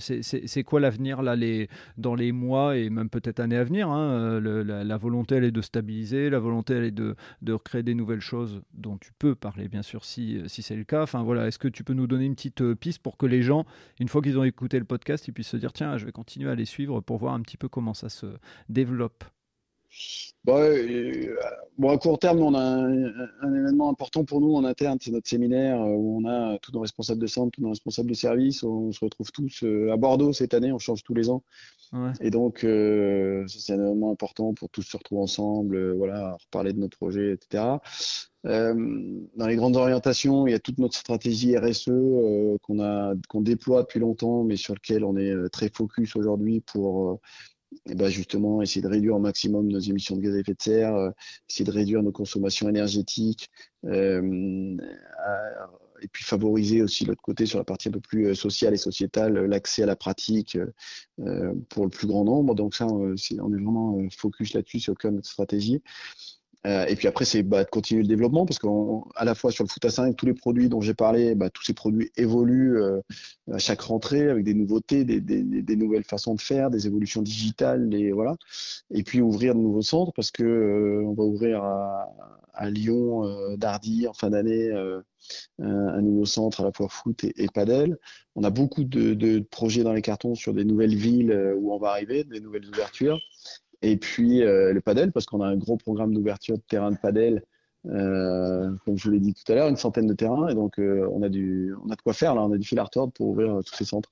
c'est quoi l'avenir là, les, dans les mois et même peut-être années à venir hein, la, volonté, elle est de stabiliser, la volonté, elle est de, de recréer des nouvelles choses dont tu peux parler, bien sûr, si, si c'est le cas. Enfin voilà, est-ce que tu peux nous donner une petite piste pour que les gens, une fois qu'ils ont écouté le podcast, ils puissent se dire tiens, je vais continuer à les suivre pour voir un petit peu comment ça se développe. Bon, euh, bon, à court terme, on a un, événement important pour nous en interne, c'est notre séminaire euh, où on a tous nos responsables de centre, tous nos responsables de service. On se retrouve tous euh, à Bordeaux cette année, on change tous les ans. Et donc, c'est un événement important pour tous se retrouver ensemble, voilà, reparler de nos projets, etc. dans les grandes orientations, il y a toute notre stratégie RSE qu'on a qu'on déploie depuis longtemps, mais sur lequel on est très focus aujourd'hui pour et ben justement essayer de réduire au maximum nos émissions de gaz à effet de serre, euh, essayer de réduire nos consommations énergétiques, euh, et puis favoriser aussi l'autre côté sur la partie un peu plus euh, sociale et sociétale, l'accès à la pratique pour le plus grand nombre. Donc ça, on est vraiment focus là-dessus sur comme stratégie. Euh, et puis après, c'est bah, de continuer le développement parce qu'à la fois sur le foot à 5, tous les produits dont j'ai parlé, bah, tous ces produits évoluent euh, à chaque rentrée avec des nouveautés, des, nouvelles façons de faire, des évolutions digitales, et voilà. Et puis ouvrir de nouveaux centres parce que euh, on va ouvrir à, Lyon, euh, Dardy en fin d'année, un nouveau centre à la fois foot et, et padel. On a beaucoup de projets dans les cartons sur des nouvelles villes où on va arriver, des nouvelles ouvertures. Et puis euh, le padel, parce qu'on a un gros programme d'ouverture de terrain de padel, euh, comme je vous l'ai dit tout à l'heure, une centaine de terrains. Et donc euh, on, a du, on a de quoi faire là, on a du fil à pour ouvrir tous ces centres.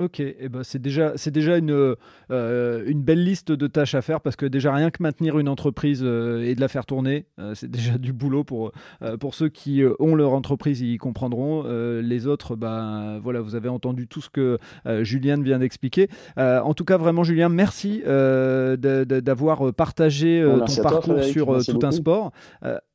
Ok, eh ben c'est déjà, c'est déjà une, euh, une belle liste de tâches à faire parce que déjà rien que maintenir une entreprise euh, et de la faire tourner, euh, c'est déjà du boulot pour, pour ceux qui ont leur entreprise, ils comprendront. les autres, ben voilà, vous avez entendu tout ce que Julien vient d'expliquer. en tout cas, vraiment, Julien, merci d'avoir partagé ton parcours sur tout un sport.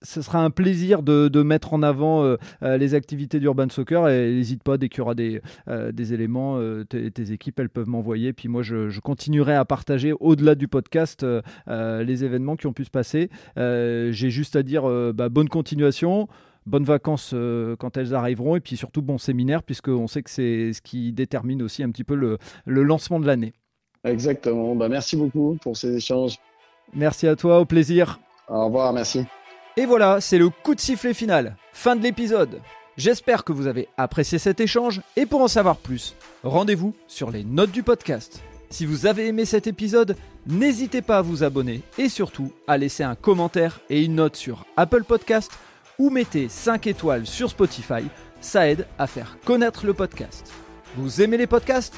ce sera un plaisir de, de mettre en avant les activités d'Urban Soccer et n'hésite pas dès qu'il y aura des, des éléments tes, équipes, elles peuvent m'envoyer. Puis moi, je, continuerai à partager au-delà du podcast euh, euh, les événements qui ont pu se passer. Euh, j'ai juste à dire bah, bonne continuation bonnes vacances quand elles arriveront et puis surtout bon séminaire puisqu'on sait que c'est ce qui détermine aussi un petit peu le, le lancement de l'année. Exactement. Bah, merci beaucoup pour ces échanges. Merci à toi, au plaisir. Au revoir, merci. Et voilà, c'est le coup de sifflet final. Fin de l'épisode. J'espère que vous avez apprécié cet échange et pour en savoir plus, rendez-vous sur les notes du podcast. Si vous avez aimé cet épisode, n'hésitez pas à vous abonner et surtout à laisser un commentaire et une note sur Apple Podcast ou mettez 5 étoiles sur Spotify, ça aide à faire connaître le podcast. Vous aimez les podcasts?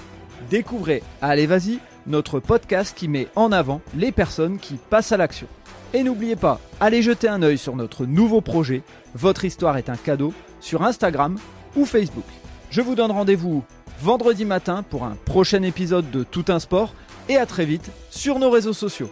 Découvrez Allez Vas-y, notre podcast qui met en avant les personnes qui passent à l'action. Et n'oubliez pas, allez jeter un œil sur notre nouveau projet, Votre histoire est un cadeau sur Instagram ou Facebook. Je vous donne rendez-vous vendredi matin pour un prochain épisode de Tout un sport et à très vite sur nos réseaux sociaux.